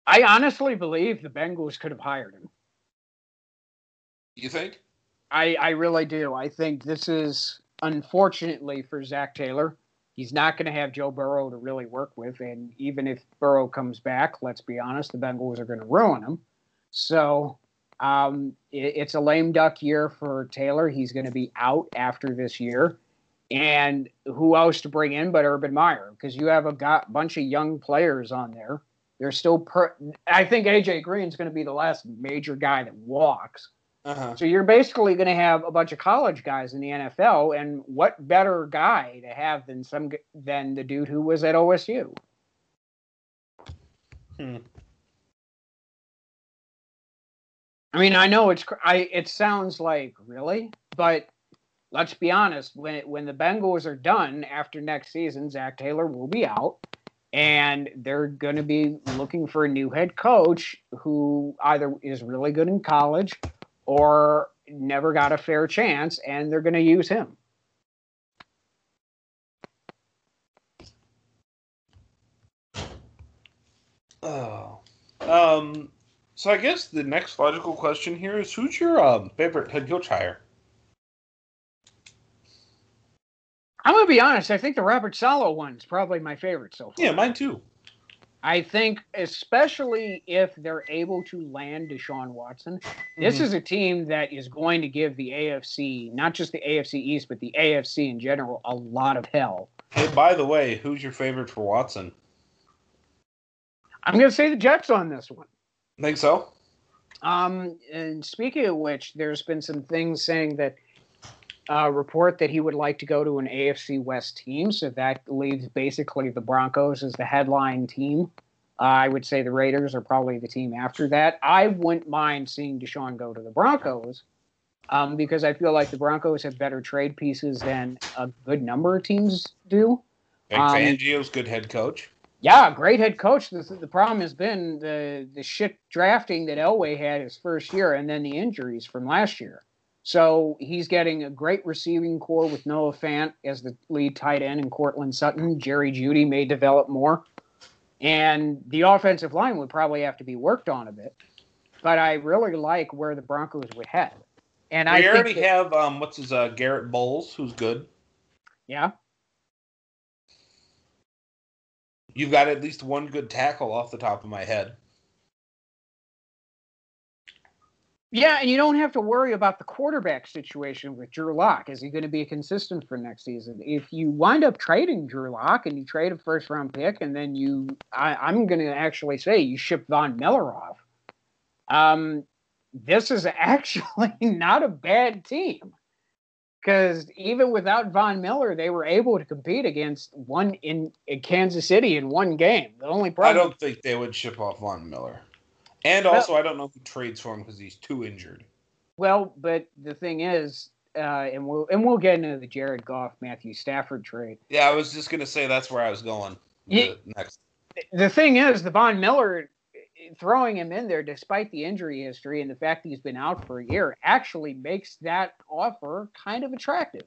I honestly believe the Bengals could have hired him. You think? I, I really do. I think this is unfortunately for Zac Taylor. He's not going to have Joe Burrow to really work with, and even if Burrow comes back, let's be honest, the Bengals are going to ruin him. So um, it, it's a lame duck year for Taylor. He's going to be out after this year, and who else to bring in but Urban Meyer? Because you have a got, bunch of young players on there. They're still. Per- I think AJ Green's going to be the last major guy that walks. Uh-huh. So you're basically going to have a bunch of college guys in the NFL, and what better guy to have than some than the dude who was at OSU? Hmm. I mean, I know it's I. It sounds like really, but let's be honest. When it, when the Bengals are done after next season, Zac Taylor will be out, and they're going to be looking for a new head coach who either is really good in college or never got a fair chance, and they're going to use him. Oh. Um, so I guess the next logical question here is who's your um, favorite head coach hire? I'm gonna be honest. I think the Robert Saleh one's probably my favorite so far. Yeah, mine too. I think, especially if they're able to land Deshaun Watson, mm-hmm. this is a team that is going to give the AFC, not just the AFC East, but the AFC in general, a lot of hell. Hey, by the way, who's your favorite for Watson? I'm going to say the Jets on this one. Think so? Um, and speaking of which, there's been some things saying that uh, report that he would like to go to an AFC West team. So that leaves basically the Broncos as the headline team. Uh, I would say the Raiders are probably the team after that. I wouldn't mind seeing Deshaun go to the Broncos um, because I feel like the Broncos have better trade pieces than a good number of teams do. Vic um, Fangio's good head coach. Yeah, great head coach. The, the problem has been the the shit drafting that Elway had his first year, and then the injuries from last year. So he's getting a great receiving corps with Noah Fant as the lead tight end and Courtland Sutton. Jerry Jeudy may develop more. And the offensive line would probably have to be worked on a bit. But I really like where the Broncos would head. And we I already that, have um, what's his uh, Garett Bolles, who's good. Yeah. You've got at least one good tackle off the top of my head. Yeah, and you don't have to worry about the quarterback situation with Drew Lock. Is he going to be consistent for next season? If you wind up trading Drew Lock and you trade a first round pick, and then you, I, am going to actually say you ship Von Miller off. Um, this is actually not a bad team. because even without Von Miller, they were able to compete against one in, in Kansas City in one game. The only problem I don't think they would ship off Von Miller, and also I don't know who trades for him because he's too injured. Well, but the thing is, uh, and we'll and we'll get into the Jared Goff Matthew Stafford trade. Yeah, I was just gonna say that's where I was going. Yeah. next. The thing is, the Von Miller throwing him in there despite the injury history and the fact that he's been out for a year actually makes that offer kind of attractive.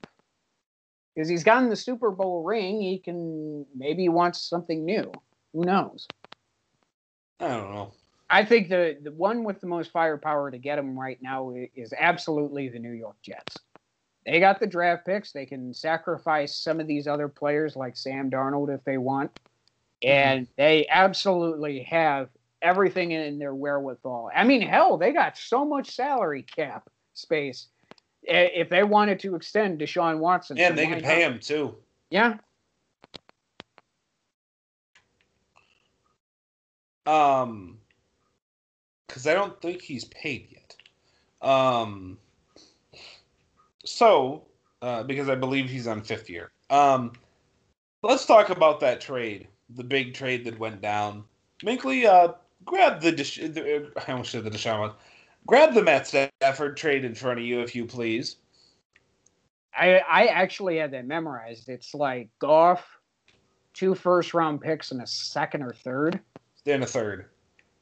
Because he's gotten the Super Bowl ring, he can maybe wants something new. Who knows? I don't know. I think the the one with the most firepower to get him right now is absolutely the New York Jets. They got the draft picks. They can sacrifice some of these other players like Sam Darnold if they want. And they absolutely have everything in their wherewithal. I mean, hell, they got so much salary cap space if they wanted to extend Deshaun Watson. Yeah, they could pay him too. Yeah. Um, because I don't think he's paid yet. Um, so uh, because I believe he's on fifth year. Um, let's talk about that trade, the big trade that went down. Minkley, uh, grab the, the I almost said the Deshaun one. Grab the Matt Stafford trade in front of you, if you please. I I actually had that memorized. It's like Goff, two first round picks and a second or third. Then a third.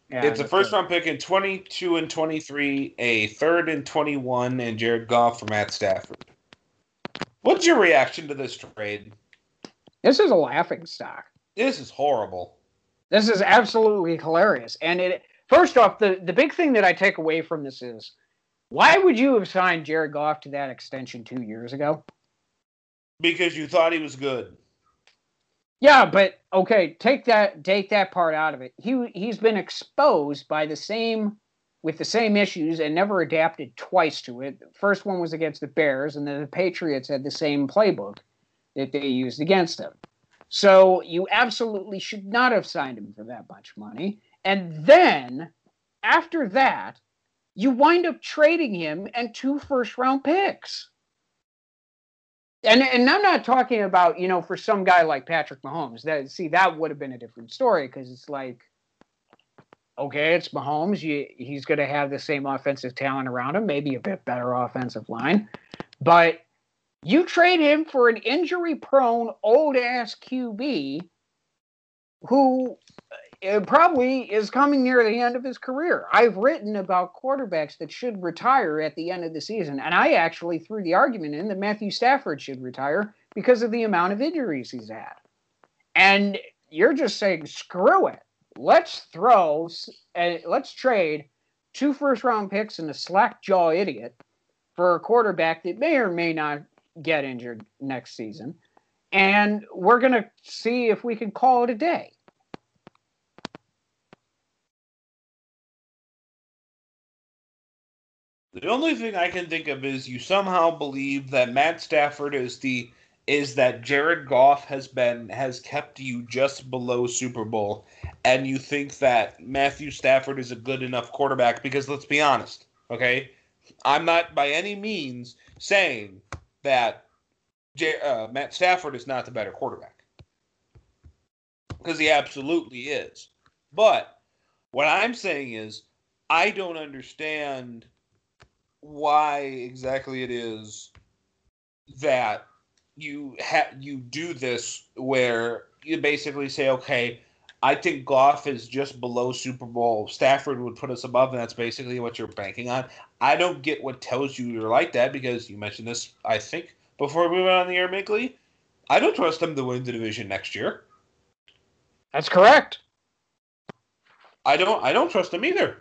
Yeah, it's a first third. round pick in 22 and 23, a third and 21, and Jared Goff for Matt Stafford. What's your reaction to this trade? This is a laughing stock. This is horrible. This is absolutely hilarious. And it first off, the, the big thing that I take away from this is why would you have signed Jared Goff to that extension two years ago? Because you thought he was good. Yeah, but okay, take that take that part out of it. He he's been exposed by the same with the same issues and never adapted twice to it. first one was against the Bears, and then the Patriots had the same playbook that they used against him. So you absolutely should not have signed him for that much money. And then after that, you wind up trading him and two first round picks. And and I'm not talking about, you know, for some guy like Patrick Mahomes. That see, that would have been a different story because it's like, okay, it's Mahomes. You, he's going to have the same offensive talent around him, maybe a bit better offensive line. But you trade him for an injury prone old ass QB who probably is coming near the end of his career. I've written about quarterbacks that should retire at the end of the season, and I actually threw the argument in that Matthew Stafford should retire because of the amount of injuries he's had. And you're just saying, screw it. Let's throw and uh, let's trade two first round picks and a slack jaw idiot for a quarterback that may or may not get injured next season. And we're going to see if we can call it a day. The only thing I can think of is you somehow believe that Matt Stafford is the is that Jared Goff has been has kept you just below Super Bowl and you think that Matthew Stafford is a good enough quarterback because let's be honest, okay? I'm not by any means saying that J- uh, Matt Stafford is not the better quarterback because he absolutely is. But what I'm saying is, I don't understand why exactly it is that you ha- you do this where you basically say, okay, I think Goff is just below Super Bowl. Stafford would put us above, and that's basically what you're banking on. I don't get what tells you you're like that because you mentioned this, I think, before we went on the air, Minkley. I don't trust them to win the division next year. That's correct. I don't. I don't trust them either.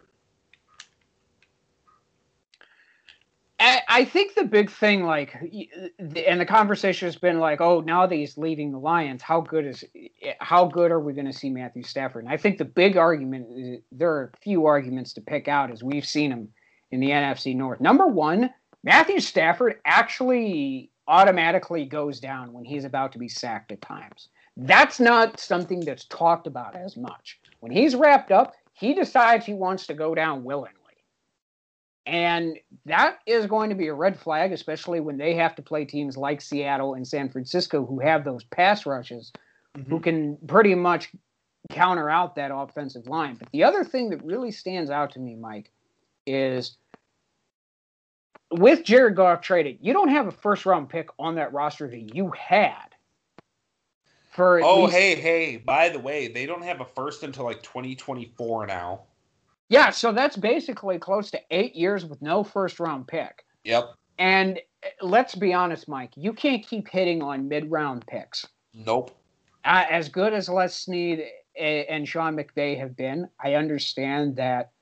I think the big thing, like, and the conversation has been like, oh, now that he's leaving the Lions, how good is, eh, how good are we going to see Matthew Stafford? And I think the big argument, is, there are a few arguments to pick out as we've seen him in the NFC North. Number one, Matthew Stafford actually automatically goes down when he's about to be sacked at times. That's not something that's talked about as much. When he's wrapped up, he decides he wants to go down willingly. And that is going to be a red flag, especially when they have to play teams like Seattle and San Francisco who have those pass rushes mm-hmm. who can pretty much counter out that offensive line. But the other thing that really stands out to me, Mike, is with Jared Goff traded, you don't have a first round pick on that roster that you had. For oh, least, hey, hey, by the way, they don't have a first until like 2024 now. Yeah, so that's basically close to eight years with no first round pick. Yep. And eh, let's be honest, Mike, you can't keep hitting on mid round picks. Nope. Uh, as good as Les Snead eh, and Sean McVay have been, I understand that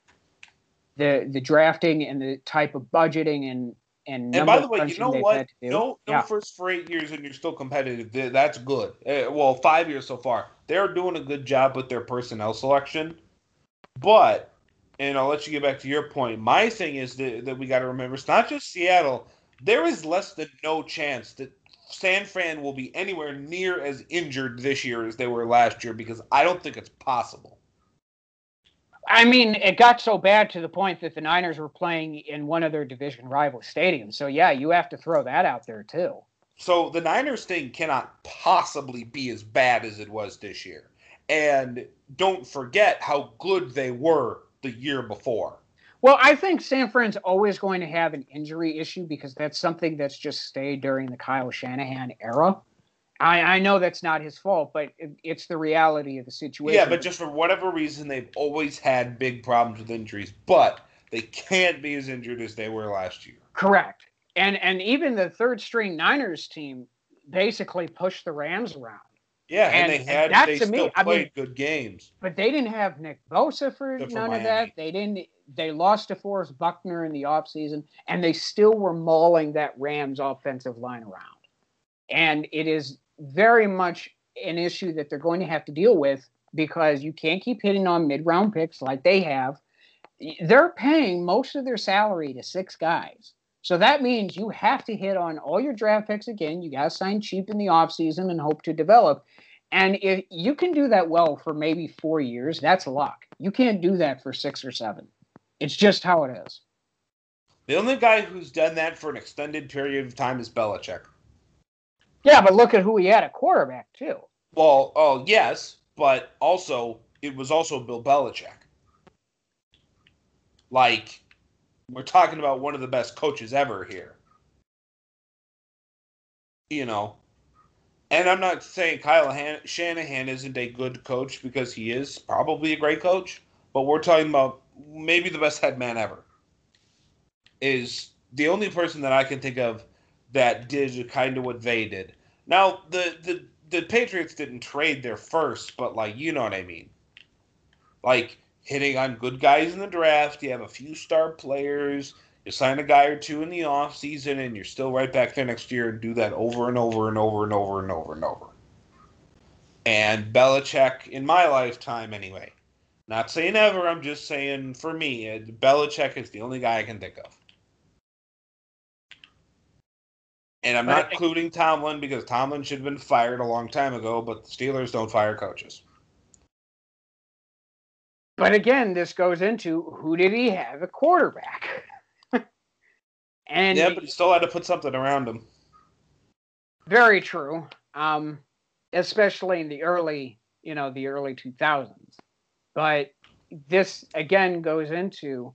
the the drafting and the type of budgeting and and, and by the way, you know what? No, no yeah. first for eight years and you're still competitive. That's good. Uh, well, five years so far. They're doing a good job with their personnel selection, but and I'll let you get back to your point. My thing is that, that we got to remember it's not just Seattle. There is less than no chance that San Fran will be anywhere near as injured this year as they were last year because I don't think it's possible. I mean, it got so bad to the point that the Niners were playing in one of their division rival stadiums. So, yeah, you have to throw that out there, too. So, the Niners thing cannot possibly be as bad as it was this year. And don't forget how good they were the year before. Well, I think San Fran's always going to have an injury issue because that's something that's just stayed during the Kyle Shanahan era. I, I know that's not his fault, but it, it's the reality of the situation. Yeah, but just for whatever reason, they've always had big problems with injuries, but they can't be as injured as they were last year. Correct. And and even the third string Niners team basically pushed the Rams around. Yeah, and, and they had and they still me, played I mean, good games. But they didn't have Nick Bosa for none of that. They didn't they lost to Forrest Buckner in the offseason, and they still were mauling that Rams offensive line around. And it is very much an issue that they're going to have to deal with because you can't keep hitting on mid round picks like they have. They're paying most of their salary to six guys. So that means you have to hit on all your draft picks again. You got to sign cheap in the offseason and hope to develop. And if you can do that well for maybe four years, that's luck. You can't do that for six or seven. It's just how it is. The only guy who's done that for an extended period of time is Belichick. Yeah, but look at who he had at quarterback too. Well, oh yes, but also it was also Bill Belichick. Like we're talking about one of the best coaches ever here. You know, and I'm not saying Kyle Han- Shanahan isn't a good coach because he is probably a great coach, but we're talking about maybe the best head man ever. Is the only person that I can think of that did kind of what they did. Now the the the Patriots didn't trade their first, but like you know what I mean. Like hitting on good guys in the draft. You have a few star players. You sign a guy or two in the off season, and you're still right back there next year and do that over and over and over and over and over and over. And Belichick, in my lifetime anyway, not saying ever, I'm just saying for me, Belichick is the only guy I can think of. And I'm not including Tomlin because Tomlin should have been fired a long time ago, but the Steelers don't fire coaches. But again, this goes into who did he have a quarterback? and yeah, but he still had to put something around him. Very true. Um, especially in the early, you know, the early 2000s. But this again goes into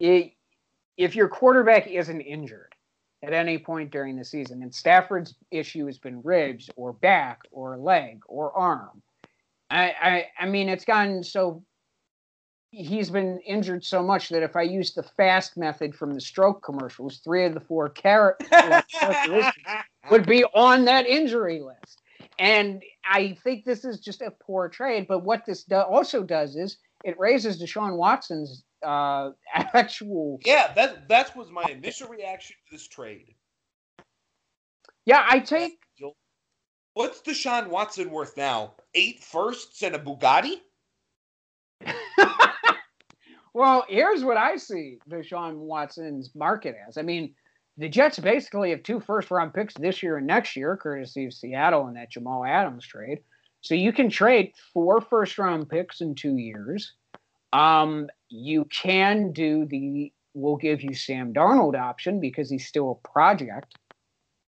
it, if your quarterback isn't injured at any point during the season, and Stafford's issue has been ribs or back or leg or arm, I, I, I mean, it's gotten so. He's been injured so much that if I use the fast method from the stroke commercials, three of the four carrot would be on that injury list. And I think this is just a poor trade. But what this do- also does is it raises Deshaun Watson's uh, actual. Yeah, that that was my initial reaction to this trade. Yeah, I take What's Deshaun Watson worth now? Eight firsts and a Bugatti? well, here's what I see Deshaun Watson's market as. I mean, the Jets basically have two first round picks this year and next year, courtesy of Seattle and that Jamal Adams trade. So you can trade four first round picks in two years. Um, you can do the we'll give you Sam Darnold option because he's still a project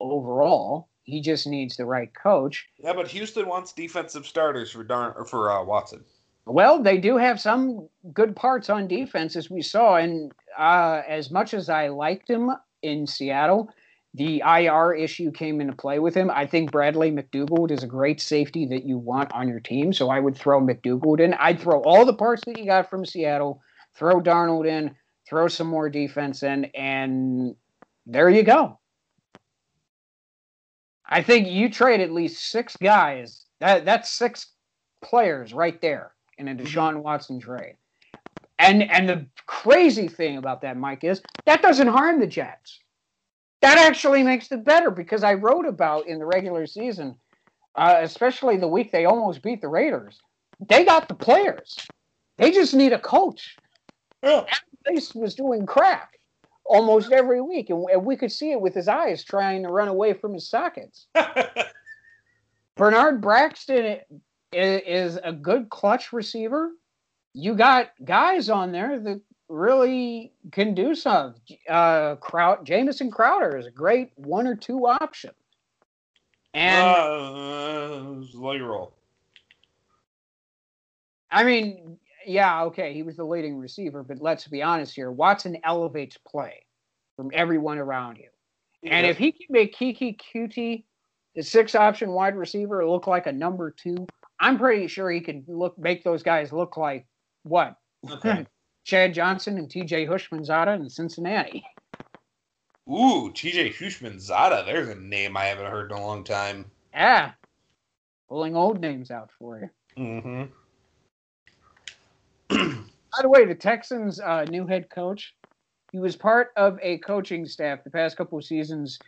overall. He just needs the right coach. Yeah, but Houston wants defensive starters for Darn or for uh, Watson. Well, they do have some good parts on defense, as we saw. And uh, as much as I liked him in Seattle, the IR issue came into play with him. I think Bradley McDougald is a great safety that you want on your team. So I would throw McDougald in. I'd throw all the parts that you got from Seattle, throw Darnold in, throw some more defense in, and there you go. I think you trade at least six guys. That that's six players right there in a Deshaun Watson trade. And and the crazy thing about that, Mike, is that doesn't harm the Jets. That actually makes it better because I wrote about in the regular season, uh, especially the week they almost beat the Raiders. They got the players. They just need a coach. Yeah. Pace was doing crack almost every week, and, and we could see it with his eyes trying to run away from his sockets. Bernard Braxton is, a good clutch receiver. You got guys on there that really can do some. Uh, Kraut, Jamison Crowder is a great one or two option. And uh, your roll. I mean, yeah, okay, he was the leading receiver, but let's be honest here. Watson elevates play from everyone around you. And if he can make Keke Coutee, the six option wide receiver, look like a number two, I'm pretty sure he can look make those guys look like what? Okay. Chad Johnson and TJ Houshmandzadeh in Cincinnati. Ooh, TJ Houshmandzadeh. There's a name I haven't heard in a long time. Yeah. Pulling old names out for you. Mm-hmm. By the way, the Texans' uh, new head coach, he was part of a coaching staff the past couple of seasons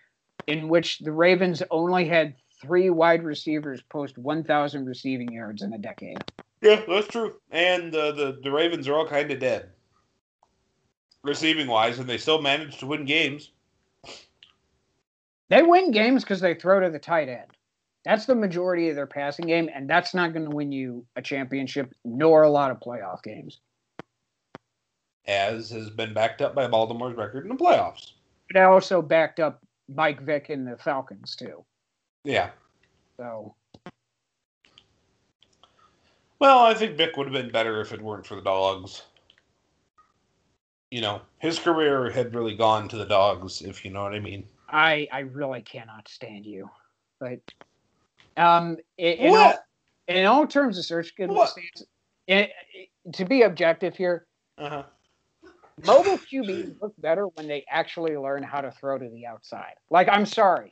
in which the Ravens only had three wide receivers post 1,000 receiving yards in a decade. Yeah, that's true. And uh, the the Ravens are all kind of dead, receiving wise, and they still manage to win games. They win games because they throw to the tight end. That's the majority of their passing game, and that's not going to win you a championship nor a lot of playoff games. as has been backed up by Baltimore's record in the playoffs. But I also backed up Mike Vick and the Falcons too. Yeah. So Well, I think Vick would have been better if it weren't for the dogs. You know, his career had really gone to the dogs, if you know what I mean. I I really cannot stand you. But um in, in all, in all terms of search What? it, to be objective here, Uh-huh. mobile QBs look better when they actually learn how to throw to the outside. Like, I'm sorry,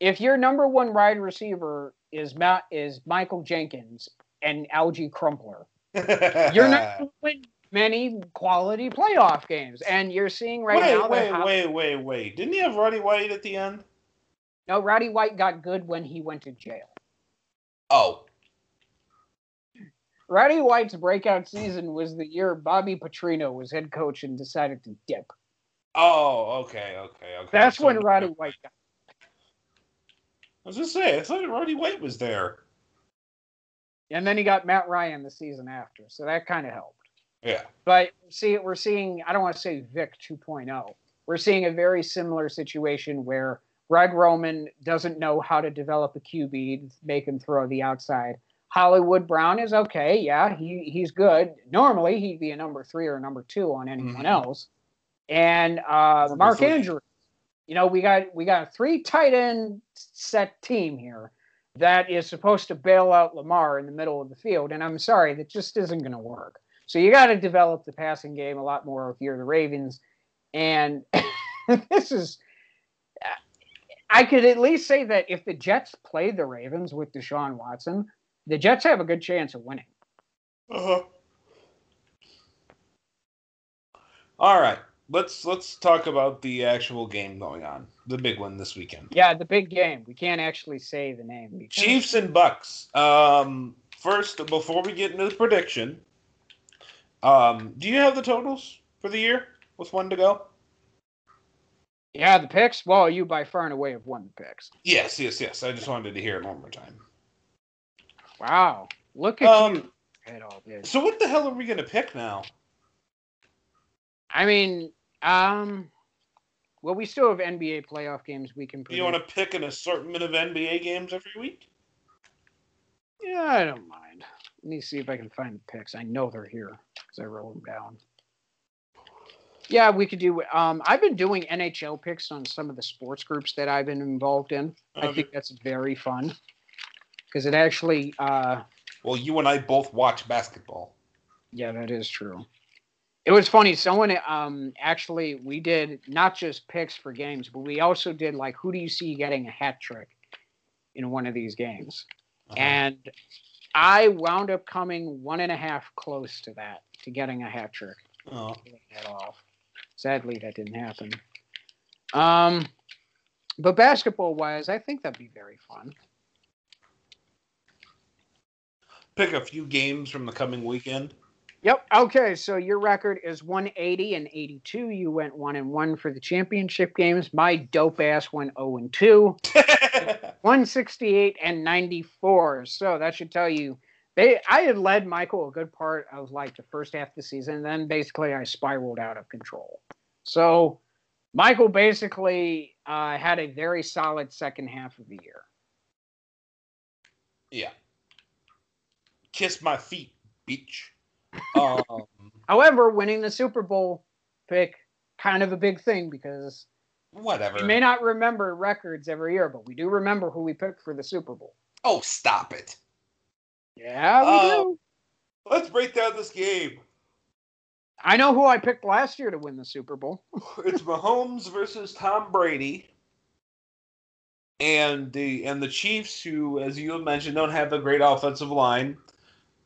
if your number one wide receiver is Matt is Michael Jenkins and Alge Crumpler, you're not going to win many quality playoff games. And you're seeing right wait, now wait, how- wait, wait, wait. Didn't he have Roddy White at the end? no, Roddy White got good when he went to jail. Oh. Roddy White's breakout season was the year Bobby Petrino was head coach and decided to dip. Oh, okay, okay, okay. That's So- when Roddy White got. I was just saying, I thought Roddy White was there. And then he got Matt Ryan the season after, so that kind of helped. Yeah. But see, we're seeing, I don't want to say Vick 2.0. We're seeing a very similar situation where Greg Roman doesn't know how to develop a QB make him throw the outside. Hollywood Brown is okay. Yeah, he, he's good. Normally, he'd be a number three or a number two on anyone Mhm. else. And uh, Mark. Andrews, you know, we got we got a three tight end set team here that is supposed to bail out Lamar in the middle of the field. And I'm sorry, that just isn't going to work. So you got to develop the passing game a lot more if you're the Ravens. And this is, I could at least say that if the Jets played the Ravens with Deshaun Watson, the Jets have a good chance of winning. Uh-huh. All right. Let's let's talk about the actual game going on. The big one this weekend. Yeah, the big game. We can't actually say the name. because- Chiefs and Bucks. Um first before we get into the prediction, um, do you have the totals for the year with one to go? Yeah, the picks. Well, you by far and away have won the picks. Yes, yes, yes. I just wanted to hear it one more time. Wow. Look at Um at all this. so what the hell are we gonna pick now? I mean, Um, well, we still have NBA playoff games we can. Do you want to pick an assortment of NBA games every week? Yeah, I don't mind. Let me see if I can find the picks. I know they're here because I wrote them down. Yeah, we could do. Um, I've been doing NHL picks on some of the sports groups that I've been involved in. I think that's very fun because it actually. Uh, Well, you and I both watch basketball. yeah, that is true. It was funny. Someone um, actually we did not just picks for games, but we also did like who do you see getting a hat trick in one of these games, Uh-huh. and I wound up coming one and a half close to that to getting a hat trick. Oh. pulling that off. Sadly, that didn't happen. Um, but basketball wise, I think that'd be very fun. Pick a few games from the coming weekend. Yep. Okay. So your record is 180 and 82. You went one and one for the championship games. My dope ass went 0 and 2. 168 and 94. So that should tell you they I had led Michael a good part of like the first half of the season, and then basically I spiraled out of control. So Michael basically uh, had a very solid second half of the year. yeah. Kiss my feet, bitch. Um, However, winning the Super Bowl pick kind of a big thing because whatever. we may not remember records every year, but we do remember who we picked for the Super Bowl. oh, stop it. Yeah, we Oh. do. Let's break down this game. I know who I picked last year to win the Super Bowl. It's Mahomes versus Tom Brady. And the and the Chiefs, who, as you mentioned, don't have a great offensive line.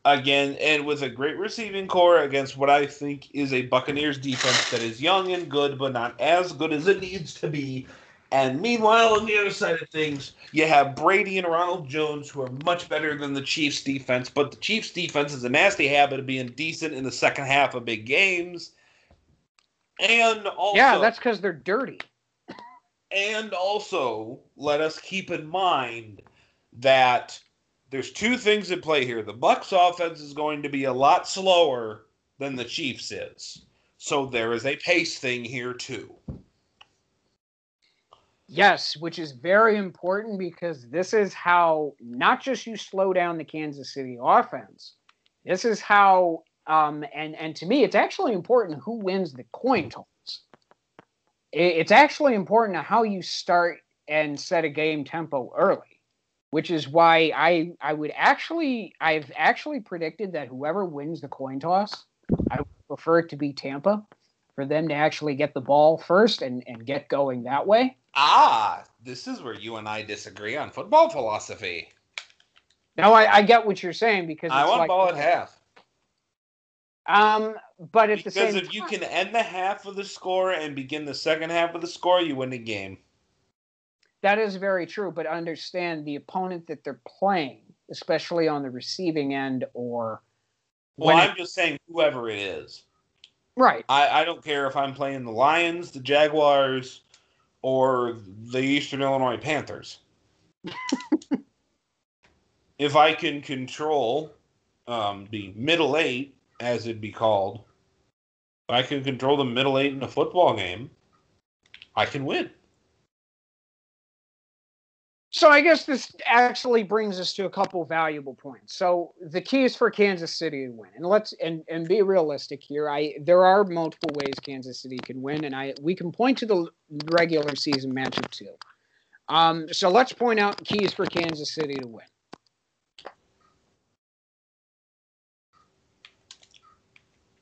Again, and with a great receiving corps against what I think is a Buccaneers defense that is young and good, but not as good as it needs to be. And meanwhile, on the other side of things, you have Brady and Ronald Jones, who are much better than the Chiefs' defense. But the Chiefs' defense has a nasty habit of being decent in the second half of big games. And also, yeah, that's because they're dirty. and also, let us keep in mind that there's two things at play here. The Bucks offense is going to be a lot slower than the Chiefs is. So there is a pace thing here too. Yes, which is very important because this is how not just you slow down the Kansas City offense. This is how, um, and and to me, it's actually important who wins the coin toss. It's actually important how you start and set a game tempo early, which is why I I would actually I've actually predicted that whoever wins the coin toss, I would prefer it to be Tampa, for them to actually get the ball first and and get going that way. Ah, this is where you and I disagree on football philosophy. No, I, I get what you're saying because I want like, ball at half. Um, but at the same Because if you time, can end the half of the score and begin the second half of the score, you win the game. that is very true. But understand the opponent that they're playing, especially on the receiving end, or Well, I'm it- just saying whoever it is. right. I, I don't care if I'm playing the Lions, the Jaguars, or the Eastern Illinois Panthers. if I can control um, the middle eight, as it'd be called, if I can control the middle eight in a football game, I can win. So I guess this actually brings us to a couple valuable points. So the key is for Kansas City to win, and let's and and be realistic here. I there are multiple ways Kansas City can win, and I we can point to the regular season matchup too. Um, so let's point out keys for Kansas City to win.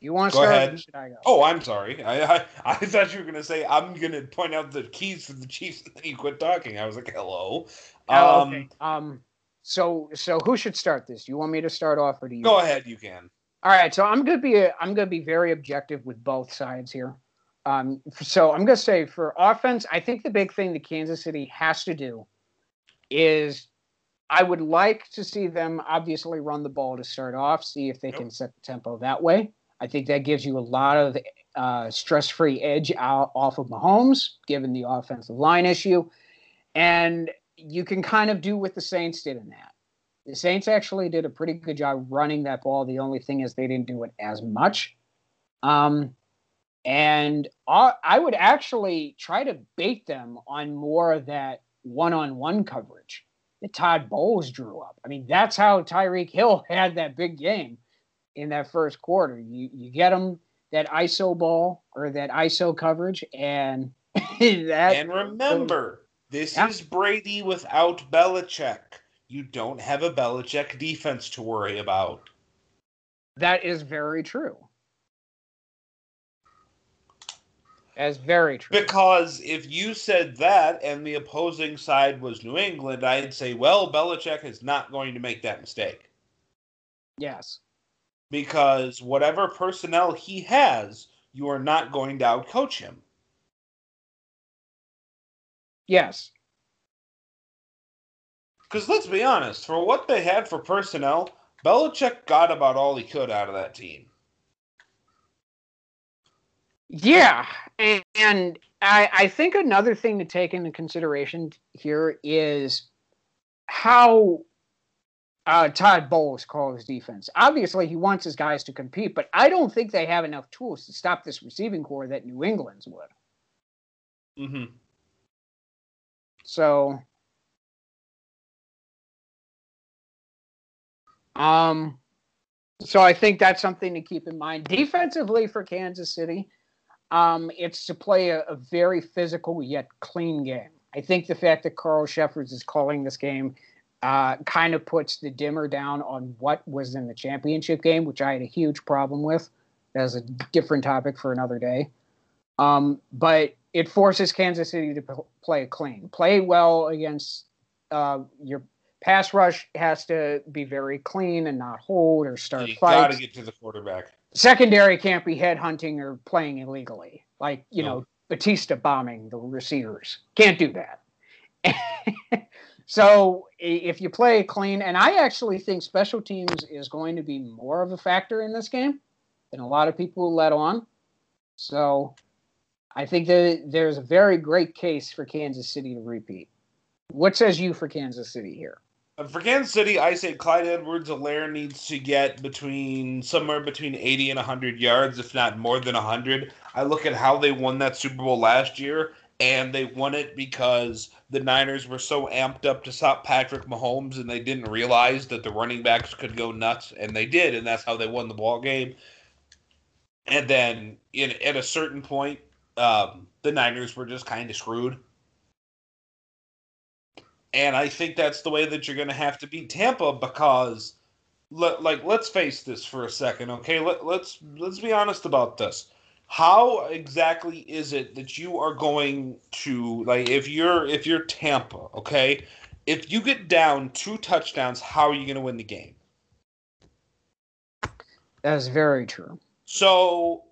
You want to Go start? or ahead. Should I go? Oh, I'm sorry. I I, I thought you were going to say I'm going to point out the keys for the Chiefs, and then you quit talking. I was like, hello. Oh, Um, okay. Um, so so who should start this? Do you want me to start off, or do you? Go ahead, you can. All right, so I'm gonna be I'm gonna be very objective with both sides here. Um, so I'm gonna say for offense, I think the big thing that Kansas City has to do is I would like to see them obviously run the ball to start off, see if they can set the tempo that way. I think that gives you a lot of uh, stress-free edge out off of Mahomes, given the offensive line issue, and you can kind of do what the Saints did in that. The Saints actually did a pretty good job running that ball. The only thing is they didn't do it as much. Um, And I would actually try to bait them on more of that one on one coverage that Todd Bowles drew up. I mean, that's how Tyreek Hill had that big game in that first quarter. You, you get them that ISO ball or that ISO coverage, and that. And remember, this yeah. is Brady without Belichick. You don't have a Belichick defense to worry about. That is very true. That's very true. Because if you said that and the opposing side was New England, I'd say, well, Belichick is not going to make that mistake. Yes. Because whatever personnel he has, you are not going to outcoach him. Yes. Because let's be honest, for what they had for personnel, Belichick got about all he could out of that team. Yeah, and, and I, I think another thing to take into consideration here is how uh, Todd Bowles calls defense. Obviously, he wants his guys to compete, but I don't think they have enough tools to stop this receiving corps that New England's would. Mm-hmm. So, um, so I think that's something to keep in mind. Defensively for Kansas City, um, it's to play a, a, very physical yet clean game. I think the fact that Carl Cheffers is calling this game uh, kind of puts the dimmer down on what was in the championship game, which I had a huge problem with. That's a different topic for another day. Um, but it forces Kansas City to p- play clean, play well against uh, your pass rush has to be very clean and not hold or start you fights. Got to get to the quarterback secondary can't be headhunting or playing illegally, like you no. know Batista bombing the receivers. Can't do that. so if you play clean, and I actually think special teams is going to be more of a factor in this game than a lot of people let on. So I think that there's a very great case for Kansas City to repeat. What says you for Kansas City here? Uh, for Kansas City, I say Clyde Edwards-Helaire needs to get between somewhere between 80 and 100 yards, if not more than 100. I look at how they won that Super Bowl last year, and they won it because the Niners were so amped up to stop Patrick Mahomes, and they didn't realize that the running backs could go nuts, and they did, and that's how they won the ball game. And then, in, at a certain point, um, the Niners were just kind of screwed and I think that's the way that you're going to have to beat Tampa because, like, let's face this for a second, okay? Let, let's let's be honest about this. How exactly is it that you are going to like if you're if you're Tampa, okay? If you get down two touchdowns, how are you going to win the game? That's very true. So,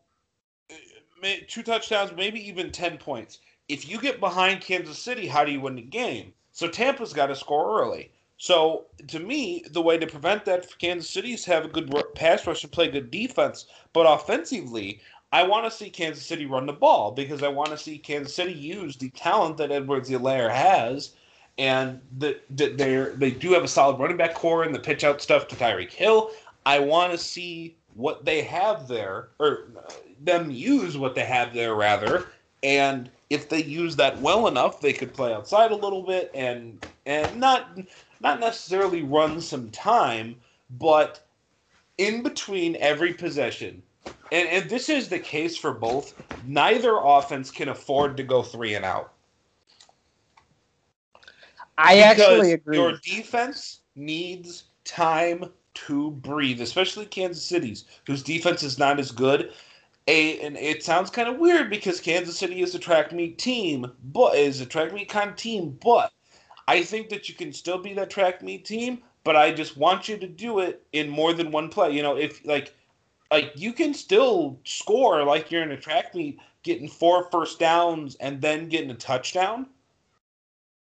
eh, eh, two touchdowns, maybe even 10 points. If you get behind Kansas City, how do you win the game? So Tampa's got to score early. So to me, the way to prevent that for Kansas City is have a good pass rush and play good defense. But offensively, I want to see Kansas City run the ball because I want to see Kansas City use the talent that Edwards-Helaire has, and that that they they do have a solid running back corps and the pitch out stuff to Tyreek Hill. I want to see what they have there, or uh, them use what they have there rather, and if they use that well enough, they could play outside a little bit and and not not necessarily run some time, but in between every possession. And, and this is the case for both. Neither offense can afford to go three and out. I actually agree. Your defense needs time to breathe, especially Kansas City's, whose defense is not as good a and it sounds kind of weird because Kansas City is a track meet team, but is a track meet kind of team, but I think that you can still be that track meet team, but I just want you to do it in more than one play. You know, if like like you can still score like you're in a track meet getting four first downs and then getting a touchdown.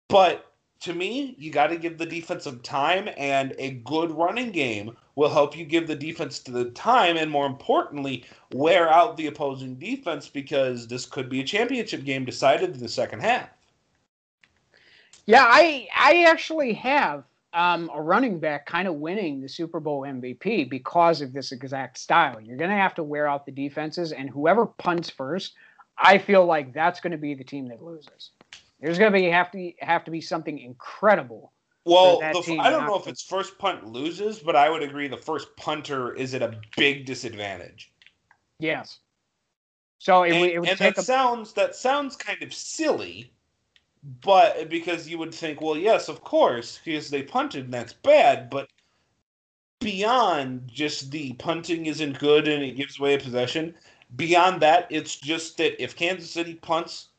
But to me, you got to give the defense some time, and a good running game will help you give the defense the time, and more importantly, wear out the opposing defense because this could be a championship game decided in the second half. Yeah, I I actually have um, a running back kind of winning the Super Bowl MVP because of this exact style. You're going to have to wear out the defenses, and whoever punts first, I feel like that's going to be the team that loses. There's going to be have to have to be something incredible. Well, the, I don't know if it's first punt loses, but I would agree the first punter is at a big disadvantage. Yes. So it, and, it would and take that a, sounds that sounds kind of silly, but because you would think, well, yes, of course, because they punted and that's bad, but beyond just the punting isn't good and it gives away a possession, beyond that, it's just that if Kansas City punts,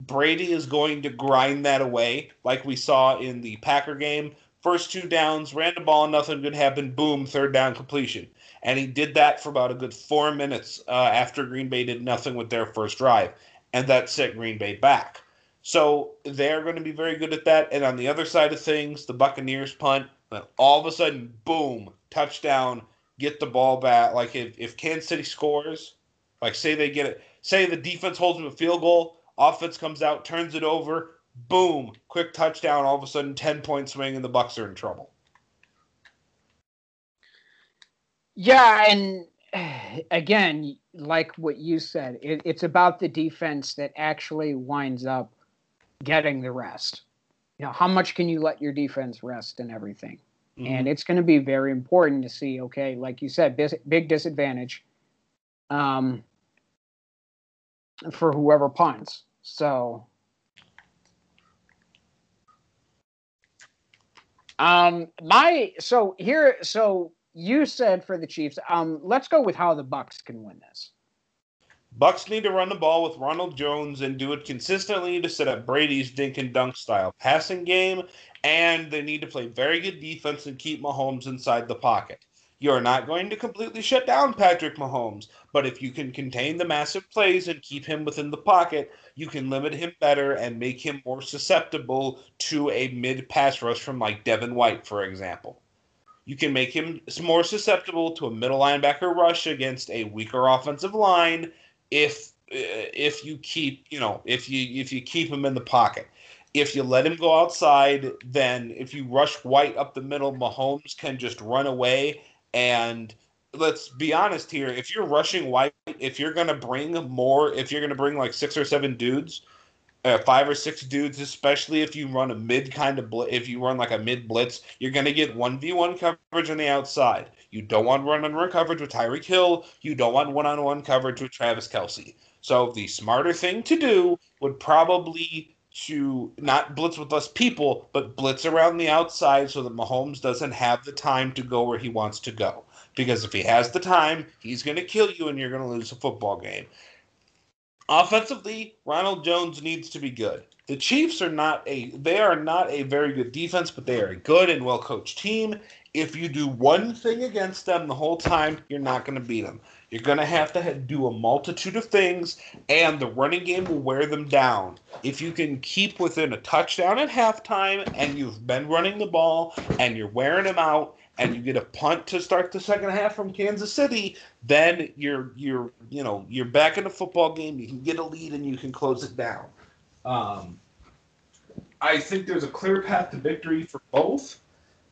Brady is going to grind that away, like we saw in the Packer game. First two downs, ran the ball, nothing good happened. Boom, third down completion. And he did that for about a good four minutes uh, after Green Bay did nothing with their first drive. And that set Green Bay back. So they're going to be very good at that. And on the other side of things, the Buccaneers punt, then all of a sudden, boom, touchdown, get the ball back. Like if, if Kansas City scores, like say they get it, say the defense holds them a field goal, offense comes out, turns it over, boom, quick touchdown, all of a sudden 10 point swing, and the Bucks are in trouble. Yeah, and again, like what you said, it, it's about the defense that actually winds up getting the rest. You know, how much can you let your defense rest and everything? Mm-hmm. And it's going to be very important to see, okay, like you said, bis- big disadvantage um, for whoever punts. So, um, my, so here, so you said for the Chiefs, um, let's go with how the Bucks can win this. Bucks need to run the ball with Ronald Jones and do it consistently to set up Brady's dink and dunk style passing game, and they need to play very good defense and keep Mahomes inside the pocket. You're not going to completely shut down Patrick Mahomes, but if you can contain the massive plays and keep him within the pocket, you can limit him better and make him more susceptible to a mid pass rush from like Devin White, for example. You can make him more susceptible to a middle linebacker rush against a weaker offensive line if uh, if you keep you know if you if you keep him in the pocket. If you let him go outside, then if you rush White up the middle, Mahomes can just run away. And let's be honest here: if you're rushing White, if you're gonna bring more, if you're gonna bring like six or seven dudes, uh, five or six dudes, especially if you run a mid kind of bl- if you run like a mid blitz, you're going to get one v one coverage on the outside. You don't want run on run coverage with Tyreek Hill. You don't want one on one coverage with Travis Kelce. So the smarter thing to do would probably to not blitz with less people, but blitz around the outside so that Mahomes doesn't have the time to go where he wants to go. Because if he has the time, he's going to kill you and you're going to lose a football game. Offensively, Ronald Jones needs to be good. The Chiefs are not a they are not a very good defense, but they are a good and well coached team, if you do one thing against them the whole time, you're not going to beat them. You're going to have to do a multitude of things, and the running game will wear them down. If you can keep within a touchdown at halftime, and you've been running the ball, and you're wearing them out, and you get a punt to start the second half from Kansas City, then you're you're you know you're back in the football game. You can get a lead and you can close it down. Um, I think there's a clear path to victory for both.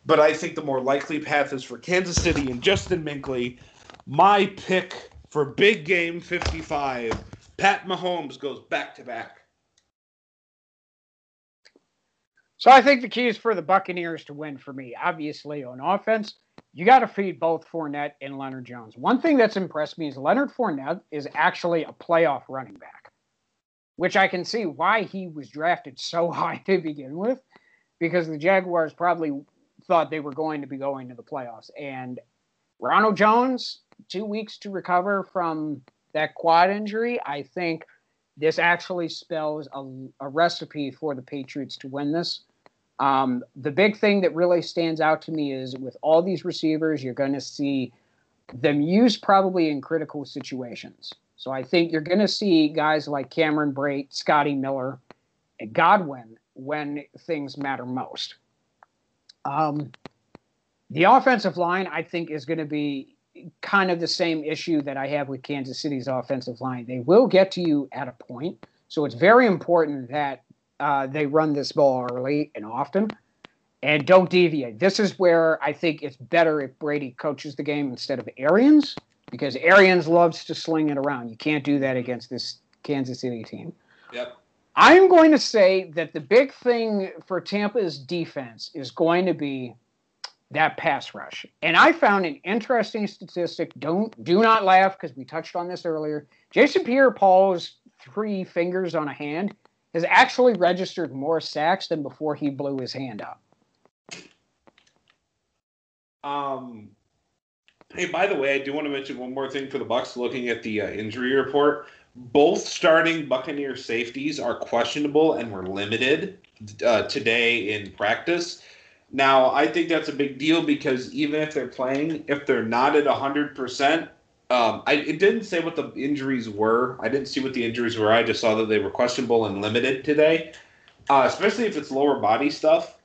But I think the more likely path is for Kansas City and Justin Minkley. My pick for big game 55, Pat Mahomes goes back to back. So I think the key is for the Buccaneers to win for me. Obviously, on offense, you got to feed both Fournette and Leonard Jones. One thing that's impressed me is Leonard Fournette is actually a playoff running back, which I can see why he was drafted so high to begin with, because the Jaguars probably thought they were going to be going to the playoffs. And Ronald Jones, two weeks to recover from that quad injury. I think this actually spells a, a recipe for the Patriots to win this. Um, the big thing that really stands out to me is with all these receivers, you're going to see them used probably in critical situations. So I think you're going to see guys like Cameron Brate, Scotty Miller, and Godwin when things matter most. Um, the offensive line, I think, is going to be kind of the same issue that I have with Kansas City's offensive line. They will get to you at a point. So it's very important that uh, they run this ball early and often. and don't deviate. This is where I think it's better if Brady coaches the game instead of Arians because Arians loves to sling it around. You can't do that against this Kansas City team. Yep. I'm going to say that the big thing for Tampa's defense is going to be that pass rush. And I found an interesting statistic. Don't do not laugh because we touched on this earlier. Jason Pierre-Paul's three fingers on a hand has actually registered more sacks than before he blew his hand up. Um, hey, by the way, I do want to mention one more thing for the Bucks. Looking at the uh, injury report, both starting Buccaneer safeties are questionable and were limited uh, today in practice. Now, I think that's a big deal because even if they're playing, if they're not at 100%, um, I, it didn't say what the injuries were. I didn't see what the injuries were. I just saw that they were questionable and limited today, uh, especially if it's lower body stuff.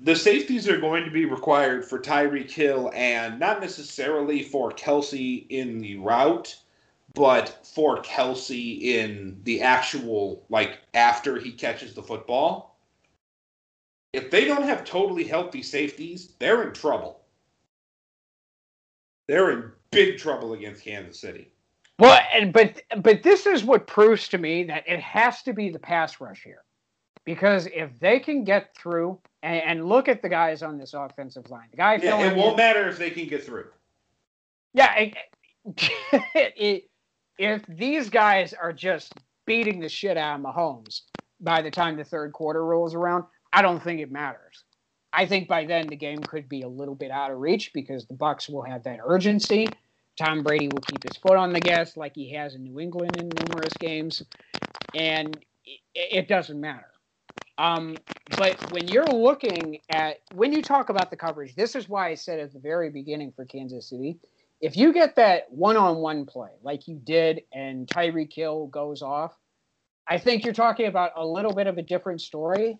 The safeties are going to be required for Tyreek Hill and not necessarily for Kelce in the route, but for Kelce in the actual, like, after he catches the football. If they don't have totally healthy safeties, they're in trouble. They're in big trouble against Kansas City. Well, and but but this is what proves to me that it has to be the pass rush here, because if they can get through and, and look at the guys on this offensive line, the guy yeah, it won't in, matter if they can get through. Yeah, it, it, if these guys are just beating the shit out of Mahomes by the time the third quarter rolls around, I don't think it matters. I think by then the game could be a little bit out of reach because the Bucks will have that urgency. Tom Brady will keep his foot on the gas like he has in New England in numerous games, and it, it doesn't matter. Um, but when you're looking at when you talk about the coverage, this is why I said at the very beginning for Kansas City, if you get that one-on-one play like you did, and Tyreek Hill goes off, I think you're talking about a little bit of a different story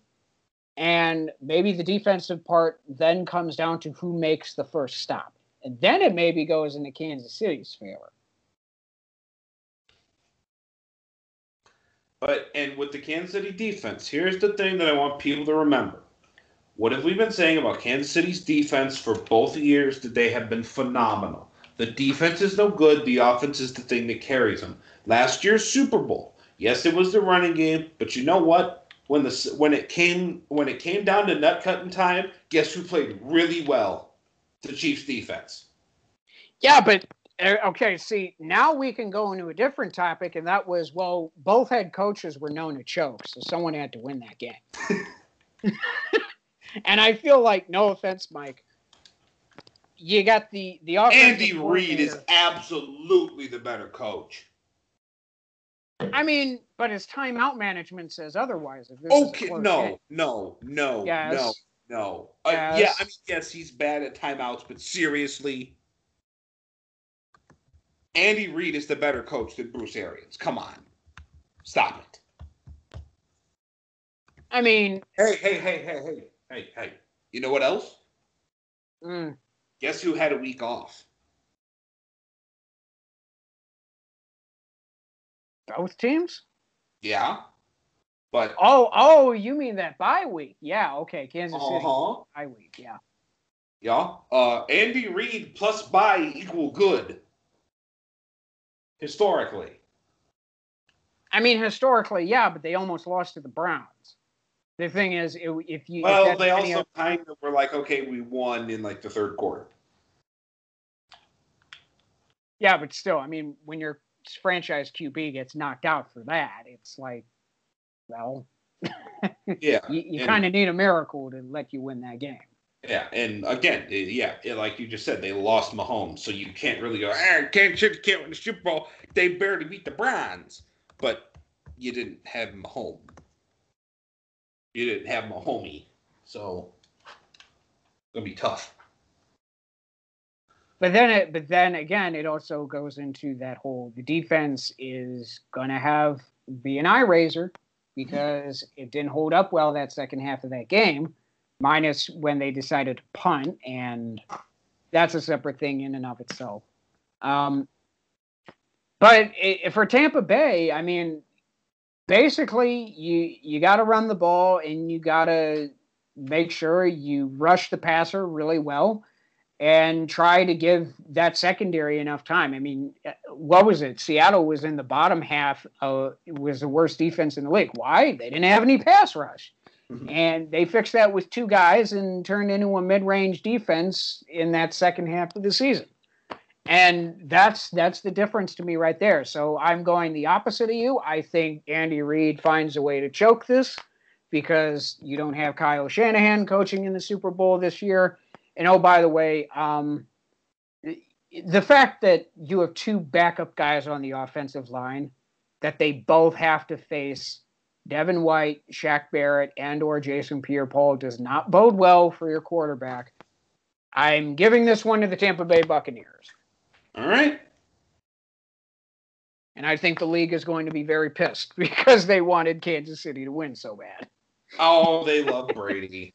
and maybe the defensive part then comes down to who makes the first stop. And then it maybe goes into Kansas City's favor. But and with the Kansas City defense, here's the thing that I want people to remember. What have we been saying about Kansas City's defense for both years that they have been phenomenal? The defense is no good, the offense is the thing that carries them. Last year's Super Bowl, yes, it was the running game, but you know what? When the when it came when it came down to nut cutting time, guess who played really well? The Chiefs defense. Yeah, but uh, okay, see, now we can go into a different topic, and that was well, both head coaches were known to choke, so someone had to win that game. and I feel like, no offense, Mike, you got the the Andy Reid is absolutely the better coach. I mean, but his timeout management says otherwise. okay, no, no, no, yes. no, no, uh, yes. yeah, I mean, yes, he's bad at timeouts, but seriously, Andy Reid is the better coach than Bruce Arians. Come on, stop it. I mean, hey, hey, hey, hey, hey, hey, hey. You know what else? Mm. Guess who had a week off? Both teams? Yeah. But oh, oh, you mean that bye week? Yeah, okay, Kansas City uh-huh. bye week. Yeah. Yeah. Uh, Andy Reid plus bye equal good. Historically. I mean, historically, yeah, but they almost lost to the Browns. The thing is, if you well, if they also kind of were like, okay, we won in like the third quarter. Yeah, but still, I mean, when you're franchise QB gets knocked out for that, it's like, well, yeah, you, you kind of need a miracle to let you win that game. Yeah, and again, yeah, like you just said, they lost Mahomes, so you can't really go, ah, can't can't win the Super Bowl. They barely beat the Browns, but you didn't have Mahomes. You didn't have Mahomey, so it's gonna be tough. But then, it, but then again, it also goes into that whole the defense is to have be an eye raiser because it didn't hold up well that second half of that game, minus when they decided to punt, and that's a separate thing in and of itself. Um, but it, for Tampa Bay, I mean, basically you you got to run the ball and you got to make sure you rush the passer really well and try to give that secondary enough time. I mean, uh, what was it? Seattle was in the bottom half. Uh, was the worst defense in the league. Why? They didn't have any pass rush, mm-hmm. and they fixed that with two guys and turned into a mid-range defense in that second half of the season. And that's that's the difference to me right there. So I'm going the opposite of you. I think Andy Reid finds a way to choke this because you don't have Kyle Shanahan coaching in the Super Bowl this year and oh, by the way, um, the fact that you have two backup guys on the offensive line, that they both have to face Devin White, Shaq Barrett, and or Jason Pierre-Paul does not bode well for your quarterback. I'm giving this one to the Tampa Bay Buccaneers. All right. And I think the league is going to be very pissed because they wanted Kansas City to win so bad. Oh, they love Brady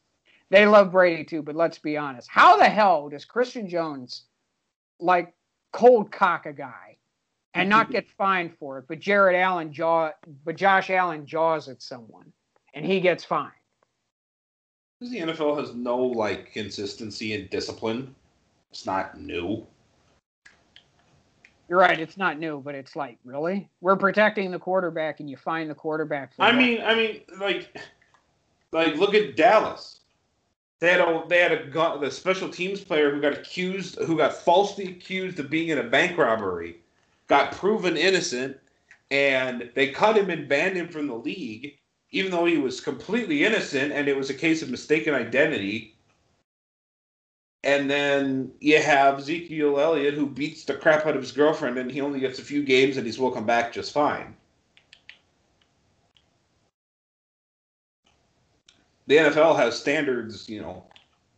they love Brady too, but let's be honest. How the hell does Christian Jones like cold cock a guy and not get fined for it, but Jared Allen jaw but Josh Allen jaws at someone and he gets fined? Because the NFL has no like consistency and discipline. It's not new. You're right, it's not new, but it's like, really? We're protecting the quarterback and you find the quarterback I what? mean I mean like like look at Dallas. They had a they had a the special teams player who got accused who got falsely accused of being in a bank robbery, got proven innocent, and they cut him and banned him from the league, even though he was completely innocent and it was a case of mistaken identity. And then you have Ezekiel Elliott who beats the crap out of his girlfriend and he only gets a few games and he's will come back just fine. The NFL has standards, you know,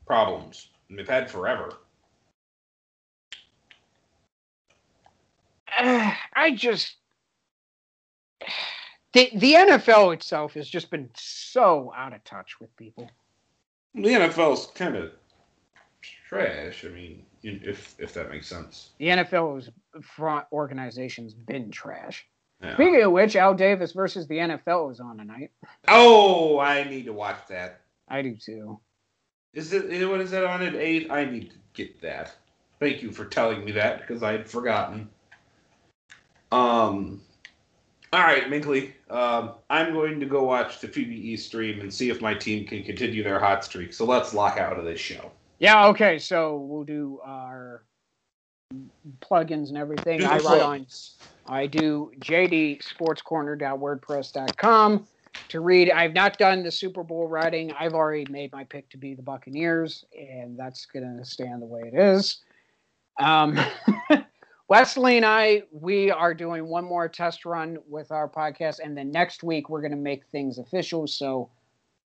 problems. And they've had forever. Uh, I just the the NFL itself has just been so out of touch with people. The NFL's kind of trash. I mean, if if that makes sense. The NFL's front organization's been trash. Yeah. Speaking of which, Al Davis versus the NFL is on tonight. Oh, I need to watch that. I do too. Is it what is that on at eight? I need to get that. Thank you for telling me that because I had forgotten. Um. All right, Minkley. Um, I'm going to go watch the PBE stream and see if my team can continue their hot streak. So let's lock out of this show. Yeah. Okay. So we'll do our plugins and everything. I write on I do jdsportscorner.wordpress.com to read. I've not done the Super Bowl writing. I've already made my pick to be the Buccaneers, and that's going to stand the way it is. Um, Wesley and I, we are doing one more test run with our podcast, and then next week we're going to make things official so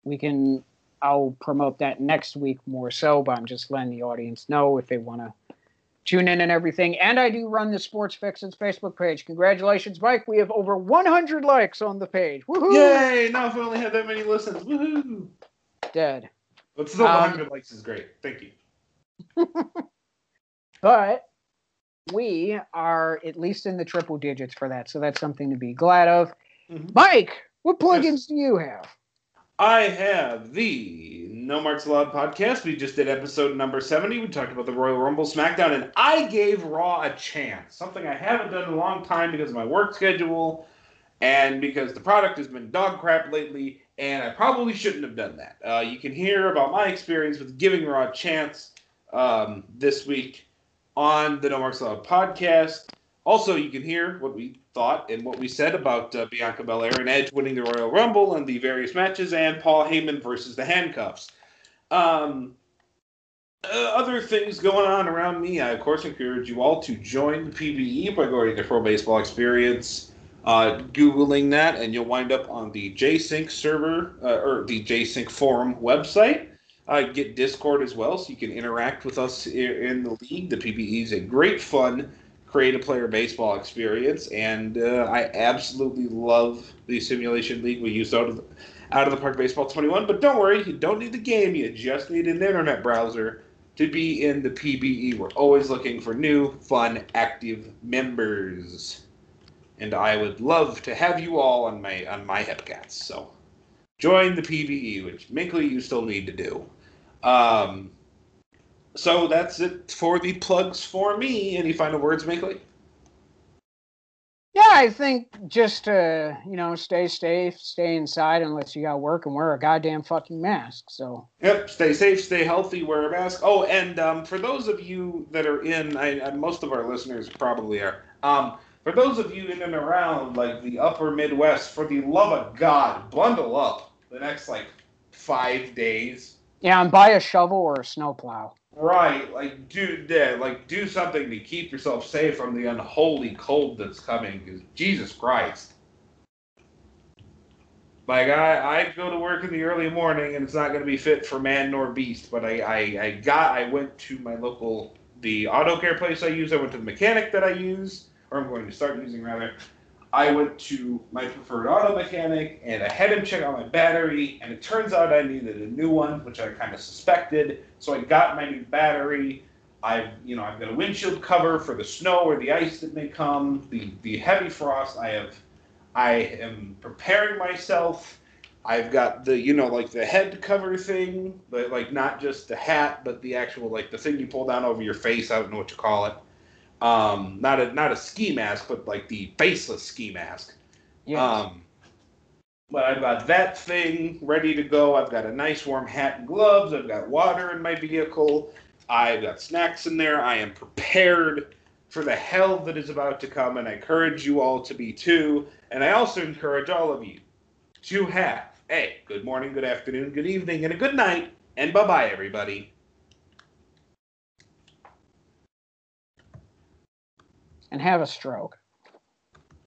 we can. I'll promote that next week more so, but I'm just letting the audience know if they want to tune in and everything. And I do run the Sports Fixins Facebook page. Congratulations, Mike. We have over 100 likes on the page. Woohoo! Yay! Now if we only had that many listens. Woohoo! Dead. But still, um, 100 likes is great. Thank you. but we are at least in the triple digits for that. So that's something to be glad of. Mm-hmm. Mike, what plugins yes. do you have? I have the No Marks Allowed podcast. We just did episode number 70. We talked about the Royal Rumble SmackDown, and I gave Raw a chance. Something I haven't done in a long time because of my work schedule and because the product has been dog crap lately, and I probably shouldn't have done that. Uh, you can hear about my experience with giving Raw a chance um, this week on the No Marks Allowed podcast. Also, you can hear what we thought and what we said about uh, Bianca Belair and Edge winning the Royal Rumble and the various matches, and Paul Heyman versus the handcuffs. Um, uh, other things going on around me. I, of course, encourage you all to join the PBE by going to Pro Baseball Experience, uh, Googling that, and you'll wind up on the JCink server uh, or the JCink forum website. Uh, get Discord as well, so you can interact with us in the league. The PBE is a great fun create a player baseball experience, and uh, I absolutely love the simulation league we use out of the, out of the park baseball 21. But don't worry, you don't need the game; you just need an internet browser to be in the PBE. We're always looking for new, fun, active members, and I would love to have you all on my on my Hepcats. So join the PBE, which Minkley you still need to do. Um, so that's it for the plugs for me. Any final words, Minkley? Yeah, I think just uh, you know, stay safe, stay inside unless you got work, and wear a goddamn fucking mask. So. Yep. Stay safe, stay healthy, wear a mask. Oh, and um, for those of you that are in, I, I, most of our listeners probably are. Um, for those of you in and around like the upper Midwest, for the love of God, bundle up the next like five days. Yeah, and buy a shovel or a snowplow. Right, like do yeah, like do something to keep yourself safe from the unholy cold that's coming. Jesus Christ, like I, I go to work in the early morning and it's not going to be fit for man nor beast. But I, I, I got I went to my local the auto care place I use. I went to the mechanic that I use, or I'm going to start using rather. I went to my preferred auto mechanic and I had him check out my battery, and it turns out I needed a new one, which I kind of suspected. So I got my new battery. I've you know I've got a windshield cover for the snow or the ice that may come, the the heavy frost. I have I am preparing myself. I've got the you know like the head cover thing, but like not just the hat, but the actual like the thing you pull down over your face. I don't know what you call it. Um, not a not a ski mask, but like the faceless ski mask. Yeah. Um, but I've got that thing ready to go. I've got a nice warm hat and gloves. I've got water in my vehicle. I've got snacks in there. I am prepared for the hell that is about to come, and I encourage you all to be too. And I also encourage all of you to have a good morning, good afternoon, good evening, and a good night. And bye bye, everybody. And have a stroke.